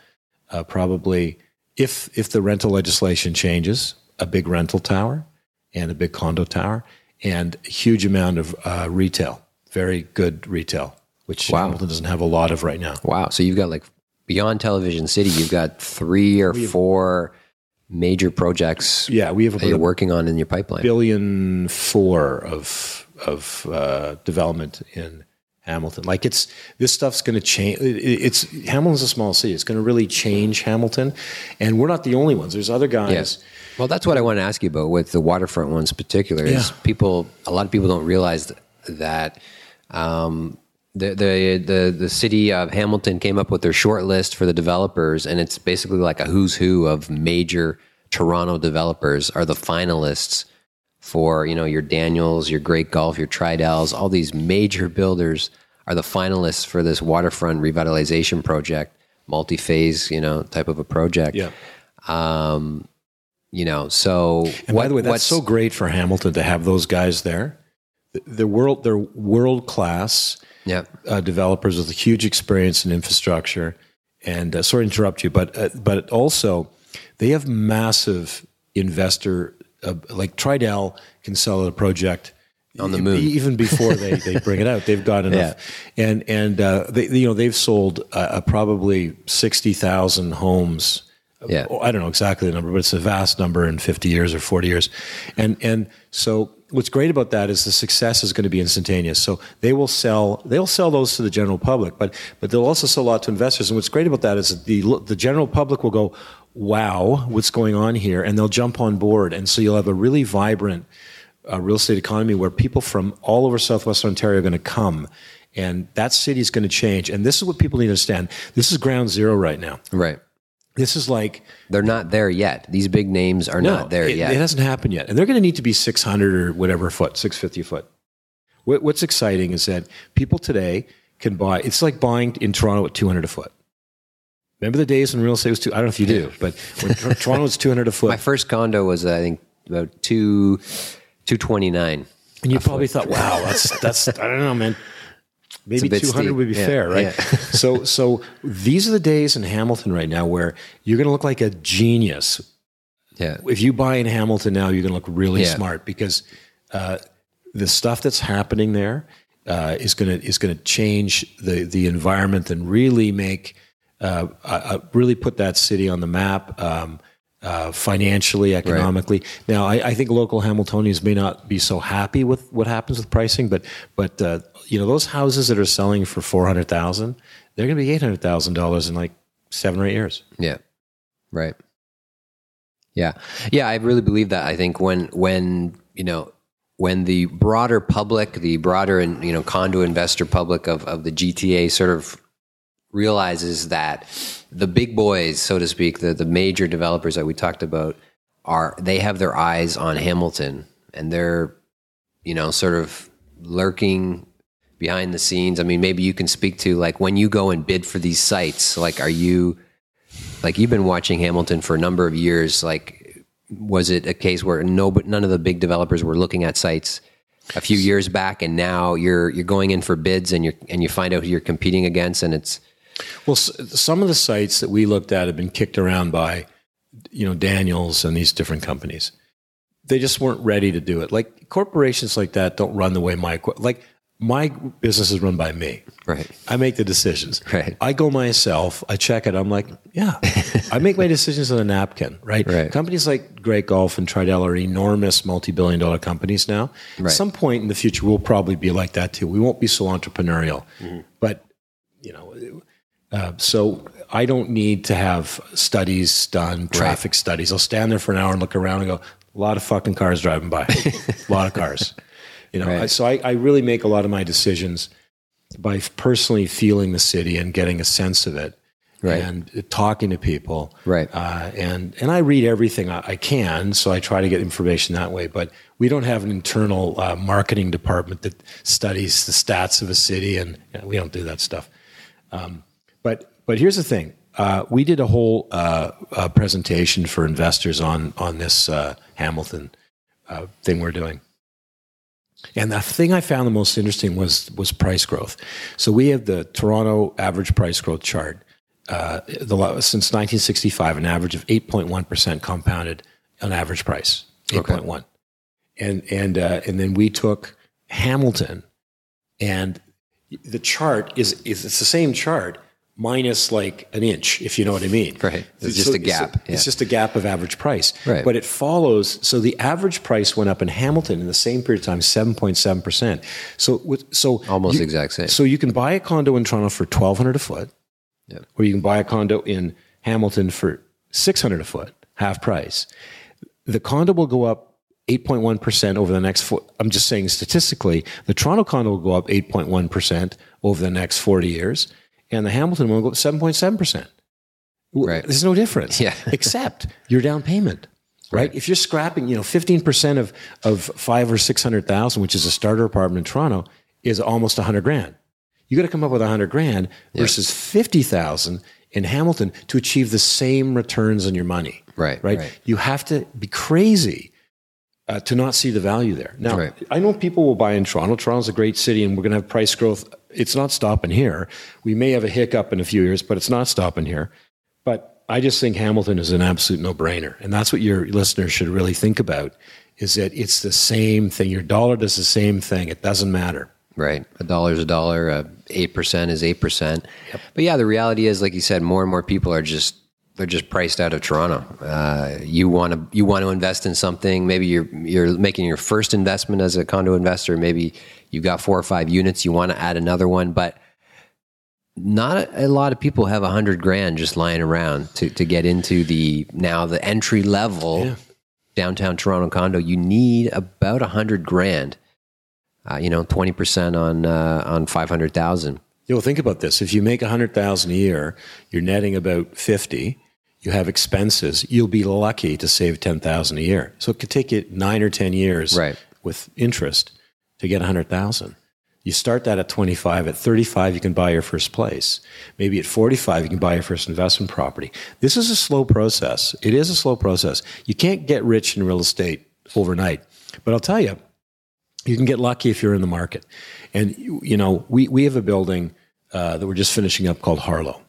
Uh, probably if if the rental legislation changes, a big rental tower and a big condo tower and a huge amount of uh, retail, very good retail, which Wow. Hamilton doesn't have a lot of right now. Wow. So you've got like beyond Television City, you've got three or four major projects Yeah, we have that you're working on in your pipeline. billion four of of uh, development in Hamilton. Like it's this stuff's going to change. it- It's Hamilton's a small city. It's going to really change Hamilton, and we're not the only ones. There's other guys. Yes. Well, that's what I want to ask you about with the waterfront ones, in particular. Is Yeah. people a lot of people don't realize that um, the the the the city of Hamilton came up with their short list for the developers, and it's basically like a who's who of major Toronto developers are the finalists for you know your Daniels, your Great Gulf, your Tridels, all these major builders are the finalists for this waterfront revitalization project, multi-phase, you know, type of a project. Yeah. Um, you know, so And by the way, that's so great for Hamilton to have those guys there. The- They're world. They're world class yeah, uh, developers with a huge experience in infrastructure. And uh, sorry to interrupt you, but uh, but also they have massive investor uh, like Tridel can sell a project On the moon. even before they, they bring it out. They've got enough, and and uh, they you know they've sold uh, uh, probably sixty thousand homes. Yeah. Oh, I don't know exactly the number, but it's a vast number in 50 years or 40 years. And and so what's great about that is the success is going to be instantaneous. So they will sell they'll sell those to the general public, but but they'll also sell a lot to investors. And what's great about that is that the the general public will go, "Wow, what's going on here?" and they'll jump on board. And so you'll have a really vibrant uh, real estate economy where people from all over southwestern Ontario are going to come. And that city is going to change. And this is what people need to understand. This is ground zero right now. right. This is like They're not there yet. These big names are not there it, yet. It hasn't happened yet, and they're going to need to be six hundred or whatever foot, six fifty foot. What, what's exciting is that people today can buy. It's like buying in Toronto at two hundred a foot. Remember the days when real estate was two? I don't know if you do, but when Tor- Toronto was two hundred a foot, My first condo was, I think, about two two twenty nine. and you probably thought, "Wow, that's that's I don't know, man." Maybe two hundred steep. would be Yeah, fair, right? yeah. so, so these are the days in Hamilton right now where you're going to look like a genius Yeah, if you buy in Hamilton now, you're going to look really Yeah. smart because uh, the stuff that's happening there uh, is going to is going to change the the environment and really make uh, uh, uh, really put that city on the map. Um, uh, financially, economically. Now, I, I think local Hamiltonians may not be so happy with what happens with pricing, but but uh, you know those houses that are selling for four hundred thousand, they're going to be eight hundred thousand dollars in like seven or eight years. Yeah. Right. Yeah. Yeah, I really believe that. I think when when, you know, when the broader public, the broader and you know condo investor public of, of the GTA sort of realizes that the big boys, so to speak, the, the major developers that we talked about are they have their eyes on Hamilton and they're, you know, sort of lurking behind the scenes. I mean, maybe you can speak to like when you go and bid for these sites, like are you like you've been watching Hamilton for a number of years, like was it a case where no but none of the big developers were looking at sites a few years back and now you're you're going in for bids and you and you find out who you're competing against and it's Well, some of the sites that we looked at have been kicked around by, you know, Daniels and these different companies. They just weren't ready to do it. Like corporations like that don't run the way my like my business is run by me. right. I make the decisions. Right. I go myself. I check it. I'm like, yeah. I make my decisions on a napkin. Right. Right. Companies like Great Gulf and Tridel are enormous multi-billion-dollar companies now. At Right. some point in the future, we'll probably be like that too. We won't be so entrepreneurial, Mm-hmm. but you know. Uh, so I don't need to have studies done, traffic studies. I'll stand there for an hour and look around and go, a lot of fucking cars driving by, a lot of cars. You know, Right. I, so I, I really make a lot of my decisions by personally feeling the city and getting a sense of it, Right. and talking to people, Right. Uh, and and I read everything I, I can, so I try to get information that way. But we don't have an internal uh, marketing department that studies the stats of a city, and you know, we don't do that stuff. Um, but but here's the thing: uh, we did a whole uh, uh, presentation for investors on on this uh, Hamilton uh, thing we're doing. And the thing I found the most interesting was was price growth. So we have the Toronto average price growth chart. Uh, the, since 1965, an average of 8.1 percent compounded on average price, 8.1. And and uh, and then we took Hamilton, and the chart is is it's the same chart minus like an inch, if you know what I mean. Right. It's just a gap. It's, Yeah. just a gap of average price. Right. But it follows. So the average price went up in Hamilton in the same period of time, seven point seven percent. So so Almost you- exact same. So you can buy a condo in Toronto for twelve hundred a foot, Yep. or you can buy a condo in Hamilton for six hundred a foot, half price. The condo will go up. 8.1% over the next four, I'm just saying statistically, the Toronto condo will go up 8.1% over the next 40 years, and the Hamilton one will go up 7.7%. Right. There's no difference. Yeah. except your down payment. Right? If you're scrapping, you know, 15% of, of five or 600,000, which is a starter apartment in Toronto, is almost 100 grand. You got to come up with 100 grand versus 50,000 in Hamilton to achieve the same returns on your money. Right, Right. right. You have to be crazy uh, to not see the value there. Now, Right. I know people will buy in Toronto. Toronto's a great city and we're going to have price growth. It's not stopping here. We may have a hiccup in a few years, but it's not stopping here. But I just think Hamilton is an absolute no-brainer, and that's what your listeners should really think about: is that it's the same thing. Your dollar does the same thing. It doesn't matter. Right. A dollar is a dollar. Eight percent is eight percent. But yeah, the reality is, like you said, more and more people are just they're just priced out of Toronto. Uh, you want to you want to invest in something. Maybe you're you're making your first investment as a condo investor. Maybe you've got four or five units. You want to add another one, but not a, lot of people have a hundred grand just lying around to, to get into the now the entry level downtown Toronto condo. You need about a hundred grand uh, you know, twenty percent on uh, on five hundred thousand. You know, think about this: if you make a hundred thousand a year, you're netting about fifty. You have expenses. You'll be lucky to save ten thousand a year. So it could take you nine or ten years, Right. with interest, to get a hundred thousand. You start that at 25. At 35, you can buy your first place. Maybe at 45, you can buy your first investment property. This is a slow process. It is a slow process. You can't get rich in real estate overnight. But I'll tell you, you can get lucky if you're in the market. And, you you know, we, we have a building uh, that we're just finishing up called Harlow.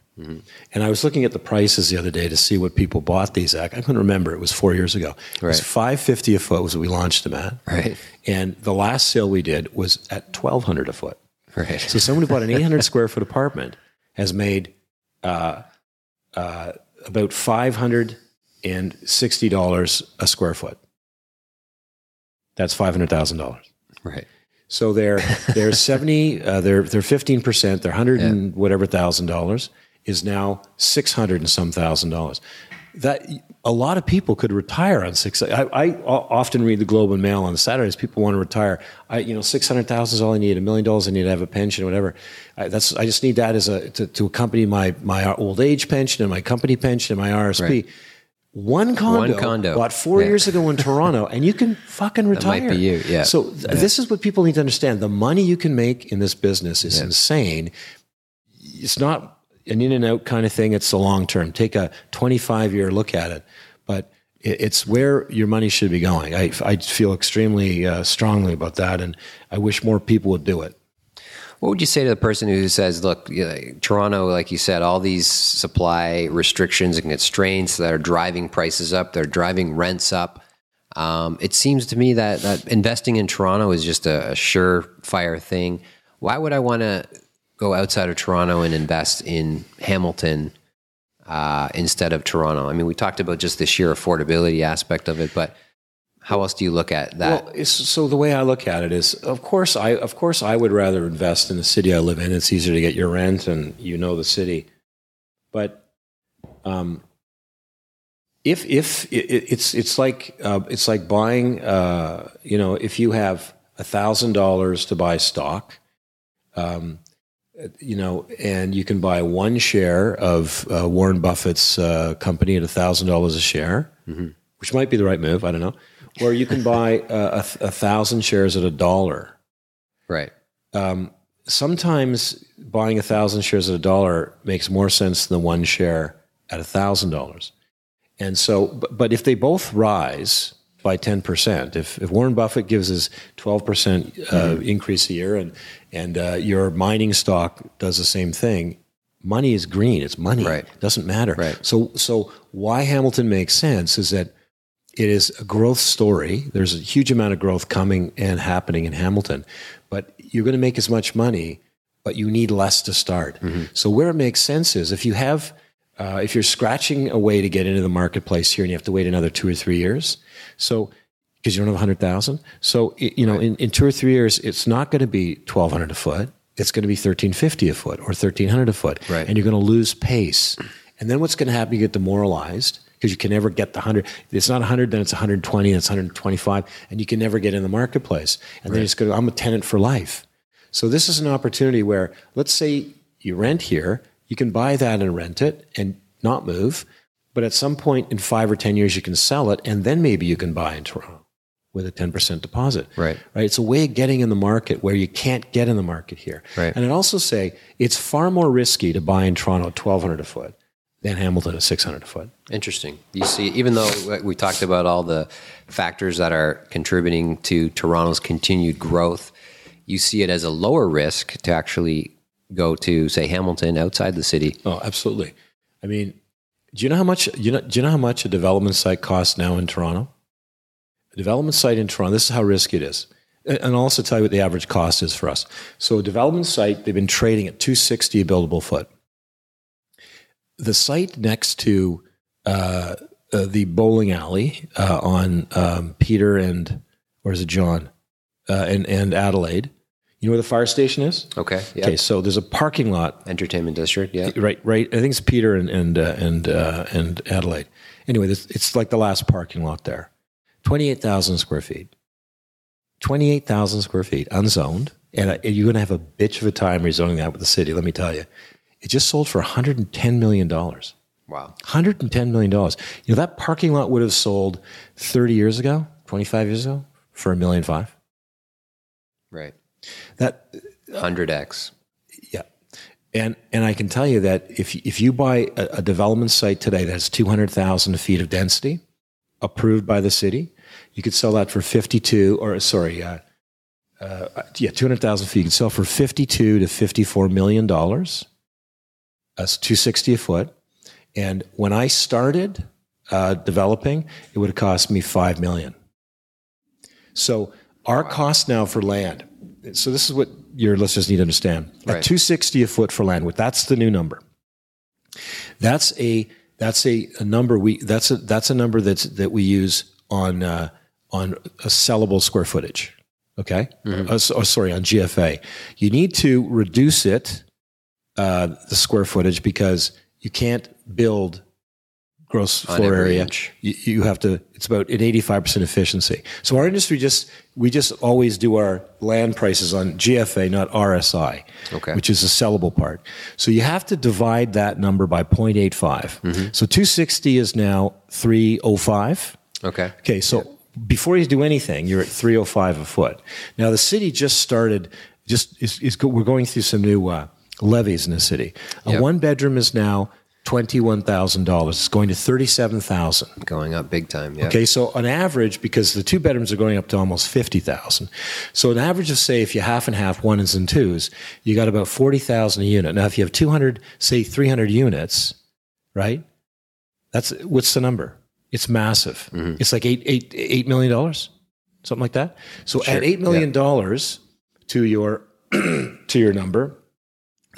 And I was looking at the prices the other day to see what people bought these at. I couldn't remember. It was four years ago. It was Right. 550 a foot was what we launched them at. Right. And the last sale we did was at 1200 a foot. Right. So someone who bought an 800 square foot apartment has made uh, uh, about five hundred and sixty dollars a square foot. That's five hundred thousand dollars. Right. So they're they're seventy. Uh, they're they're fifteen percent. They're hundred and whatever thousand dollars is now six hundred and some thousand dollars. That a lot of people could retire on six. I often read the Globe and Mail on Saturdays. People want to retire. I you know six hundred thousand is all I need. A million dollars I need to have a pension, whatever. I, that's I just need that as a to, to accompany my my old age pension and my company pension and my RSP. Right. One condo, One condo. bought four Yeah. years ago in Toronto, and you can fucking retire. might be you, yeah. So th- this is what people need to understand: the money you can make in this business is insane. It's not an in and out kind of thing. It's the long term. Take a twenty-five year look at it, but it's where your money should be going. I, I feel extremely uh, strongly about that, and I wish more people would do it. What would you say to the person who says, look, you know, Toronto, like you said, all these supply restrictions and constraints that are driving prices up, they're driving rents up. Um, it seems to me that, that investing in Toronto is just a, a surefire thing. Why would I want to go outside of Toronto and invest in Hamilton uh, instead of Toronto? I mean, we talked about just the sheer affordability aspect of it, but how else do you look at that? Well, so the way I look at it is, of course, I of course I would rather invest in the city I live in. It's easier to get your rent, and you know the city. But um, if if it, it- it's it's like uh, it's like buying, uh, you know, if you have thousand dollars to buy stock, um, you know, and you can buy one share of uh, Warren Buffett's uh, company at a thousand dollars a share, which might be the right move. I don't know. Or you can buy uh, a, a thousand shares at a dollar. right. Um, sometimes buying a thousand shares at a dollar makes more sense than one share at a thousand dollars. And so, but, but if they both rise by 10%, if, if Warren Buffett gives us 12% uh, increase a year and, and uh, your mining stock does the same thing, money is green. It's money. Right. It doesn't matter. Right. So, so why Hamilton makes sense is that it is a growth story. There's a huge amount of growth coming and happening in Hamilton, but you're going to make as much money, but you need less to start. So where it makes sense is if you have, uh, if you're scratching a way to get into the marketplace here, and you have to wait another two or three years, so because you don't have a hundred thousand, so i- you know in, in two or three years, it's not going to be twelve hundred a foot. It's going to be thirteen fifty a foot or thirteen hundred a foot, Right. and you're going to lose pace. And then what's going to happen? You get demoralized because you can never get the 100. If it's not 100, then it's 120, and it's 125, and you can never get in the marketplace. And then it's going to, I'm a tenant for life. So this is an opportunity where, let's say you rent here, you can buy that and rent it and not move. But at some point in five or 10 years, you can sell it, and then maybe you can buy in Toronto with a 10% deposit. Right. Right. It's a way of getting in the market where you can't get in the market here. Right. And I'd also say it's far more risky to buy in Toronto at 1200 a foot than Hamilton at 600 a foot. Interesting. You see, even though we talked about all the factors that are contributing to Toronto's continued growth, you see it as a lower risk to actually go to, say, Hamilton outside the city. Oh, absolutely. I mean, do you know how much you know? Do you know how much a development site costs now in Toronto? A development site in Toronto. This is how risky it is, and I'll also tell you what the average cost is for us. So, a development site they've been trading at two sixty a buildable foot. The site next to uh, uh, the bowling alley uh, on um, Peter and or is it John uh, and and Adelaide. You know where the fire station is? Okay. Yeah. Okay, so there's a parking lot Entertainment district. Yeah. Right, right. I think it's Peter and and uh, and uh, and Adelaide. Anyway, this, it's like the last parking lot there. Twenty eight thousand square feet. Twenty eight thousand square feet, unzoned, and uh, you're going to have a bitch of a time rezoning that with the city. Let me tell you, it just sold for 110 million dollars. Wow. 110 million dollars. You know that parking lot would have sold 30 years ago, 25 years ago, for a million five. Right. That 100x. Yeah. And and I can tell you that if if you buy a, a development site today that has two hundred thousand feet of density, approved by the city, you could sell that for fifty two or sorry, uh, uh, yeah, two hundred thousand feet. You could sell for fifty two to fifty four million dollars. That's two sixty a foot. And when I started uh, developing, it would have cost me five million. So our cost now for land. So this is what your listeners need to understand. Right. At 260 a foot for land, width, that's the new number. That's a That's a, a number we that's a that's a number that's that we use on uh, on a sellable square footage. Okay, uh, so- oh, sorry, on GFA. You need to reduce it uh, the square footage because you can't build gross floor area. inch. You, have to. It's about an eighty-five percent efficiency. So our industry just we just always do our land prices on GFA, not RSI, Okay. which is the sellable part. So you have to divide that number by 0.85. Mm-hmm. So two sixty is now three oh five. Okay. Okay, so before you do anything, you're at 305 a foot. Now the city just started. Just is, is we're going through some new uh, levies in the city. A Yep. one bedroom is now twenty one thousand dollars. It's going to thirty seven thousand. Going up big time. Yeah. Okay, so on average, because the two bedrooms are going up to almost fifty thousand, so an average of say if you half and half ones and twos, you got about forty thousand a unit. Now, if you have two hundred, say three hundred units, right? That's what's the number? It's massive. Mm-hmm. It's like eight eight eight million dollars, something like that. So Sure, add eight million dollars to your to your number.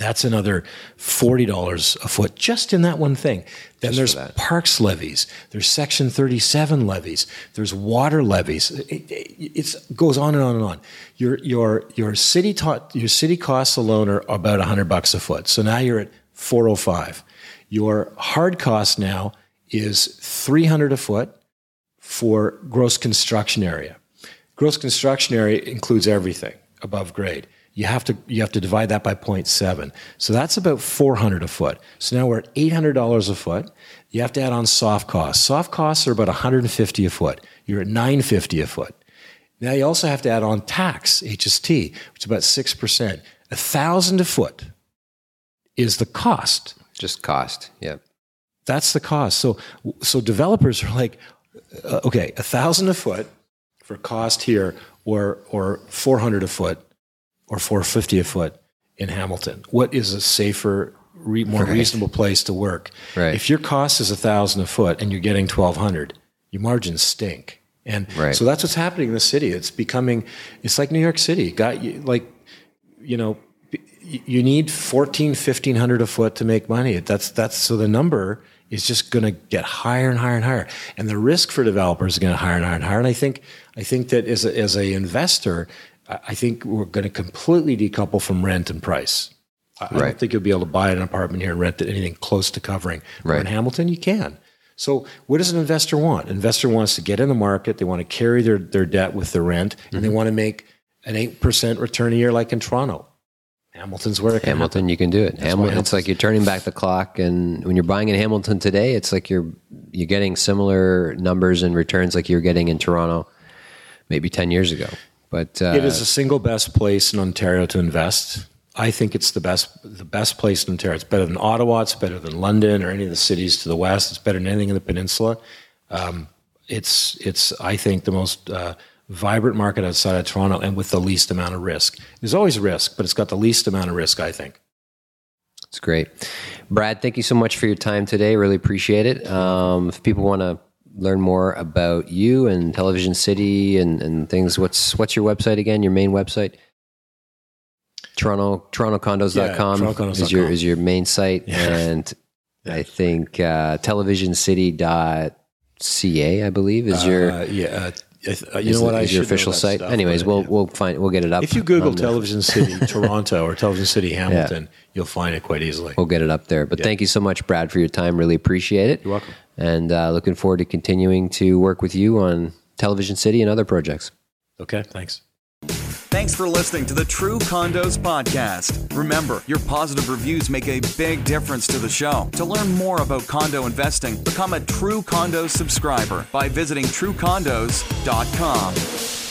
That's another forty dollars a foot just in that one thing. Then Just there's parks levies. There's Section 37 levies. There's water levies. It, it it's, goes on and on and on. Your your your city taught your city costs alone are about hundred bucks a foot. So now you're at 405. Your hard cost now is 300 a foot for gross construction area. Gross construction area includes everything above grade. You have to you have to divide that by 0.7. So that's about 400 a foot. So now we're at $800 a foot. You have to add on soft costs. Soft costs are about 150 a foot. You're at 950 a foot. Now you also have to add on tax, HST, which is about 6%. A thousand a foot is the cost. Just cost. Yeah. That's the cost. So, so developers are like, uh, okay, a thousand a foot for cost here, or or four hundred a foot, or four fifty a foot in Hamilton. What is a safer, re, more Right. reasonable place to work? Right. If your cost is a thousand a foot and you're getting twelve hundred, your margins stink. And Right. so that's what's happening in the city. It's becoming, it's like New York City. Got like, you know, you need 14 1500 a foot to make money that's that's so the number is just going to get higher and higher and higher and the risk for developers is going to higher and higher and higher and i think i think that as a, as a investor I think we're going to completely decouple from rent and price. I I don't think you'll be able to buy an apartment here and rent it anything close to covering. Where In Hamilton, you can. So, what does an investor want? An investor wants to get in the market. They want to carry their, their debt with the rent, and they Mm-hmm. want to make an eight percent return a year, like in Toronto. Hamilton's where it Hamilton, you can do it. Hamilton, it's like you're turning back the clock, and when you're buying in Hamilton today, it's like you're you're getting similar numbers and returns like you're getting in Toronto, maybe ten years ago. But uh, It is the single best place in Ontario to invest. I think it's the best the best place in Ontario. It's better than Ottawa. It's better than London or any of the cities to the west. It's better than anything in the peninsula. Um, it's it's I think the most uh, vibrant market outside of Toronto and with the least amount of risk. There's always risk, but it's got the least amount of risk. I think. It's great. Brad, thank you so much for your time today. Really appreciate it. Um, if people want to learn more about you and Television City and, and things, what's what's your website again? Your main website? Toronto TorontoCondos.com Yeah, TorontoCondos.com. is your is your main site. Yeah. And I think uh, televisioncity.ca, I believe, is your Uh, yeah. Uh, uh, you is, know what? the- I your official site. stuff, Anyways, we'll yeah. we'll find we'll get it up. If you Google the- Television City Toronto or Television City Hamilton, you'll find it quite easily. We'll get it up there. But thank you so much, Brad, for your time. Really appreciate it. You're welcome. And uh, looking forward to continuing to work with you on Television City and other projects. Okay, thanks. Thanks for listening to the True Condos Podcast. Remember, your positive reviews make a big difference to the show. To learn more about condo investing, become a True Condos subscriber by visiting truecondos.com.